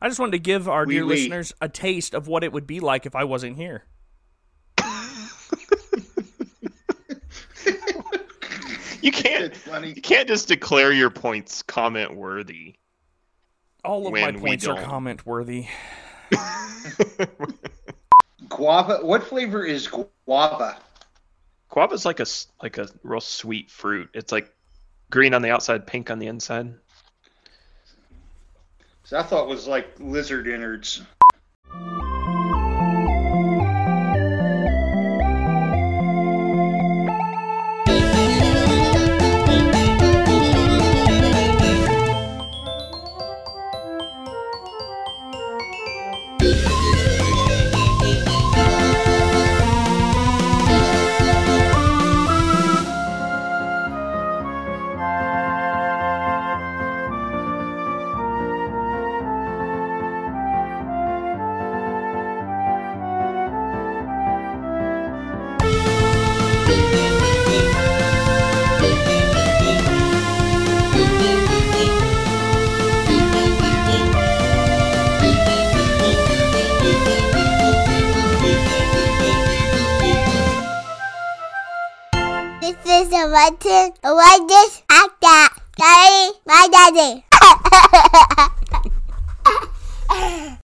I just wanted to give our Oui, dear oui. listeners a taste of what it would be like if I wasn't here. You can't. You can't just declare your points comment worthy. All of my points are comment worthy. Guava. What flavor is guava? Guava's like a s- like a real sweet fruit. It's like green on the outside, pink on the inside. I thought it was like lizard innards.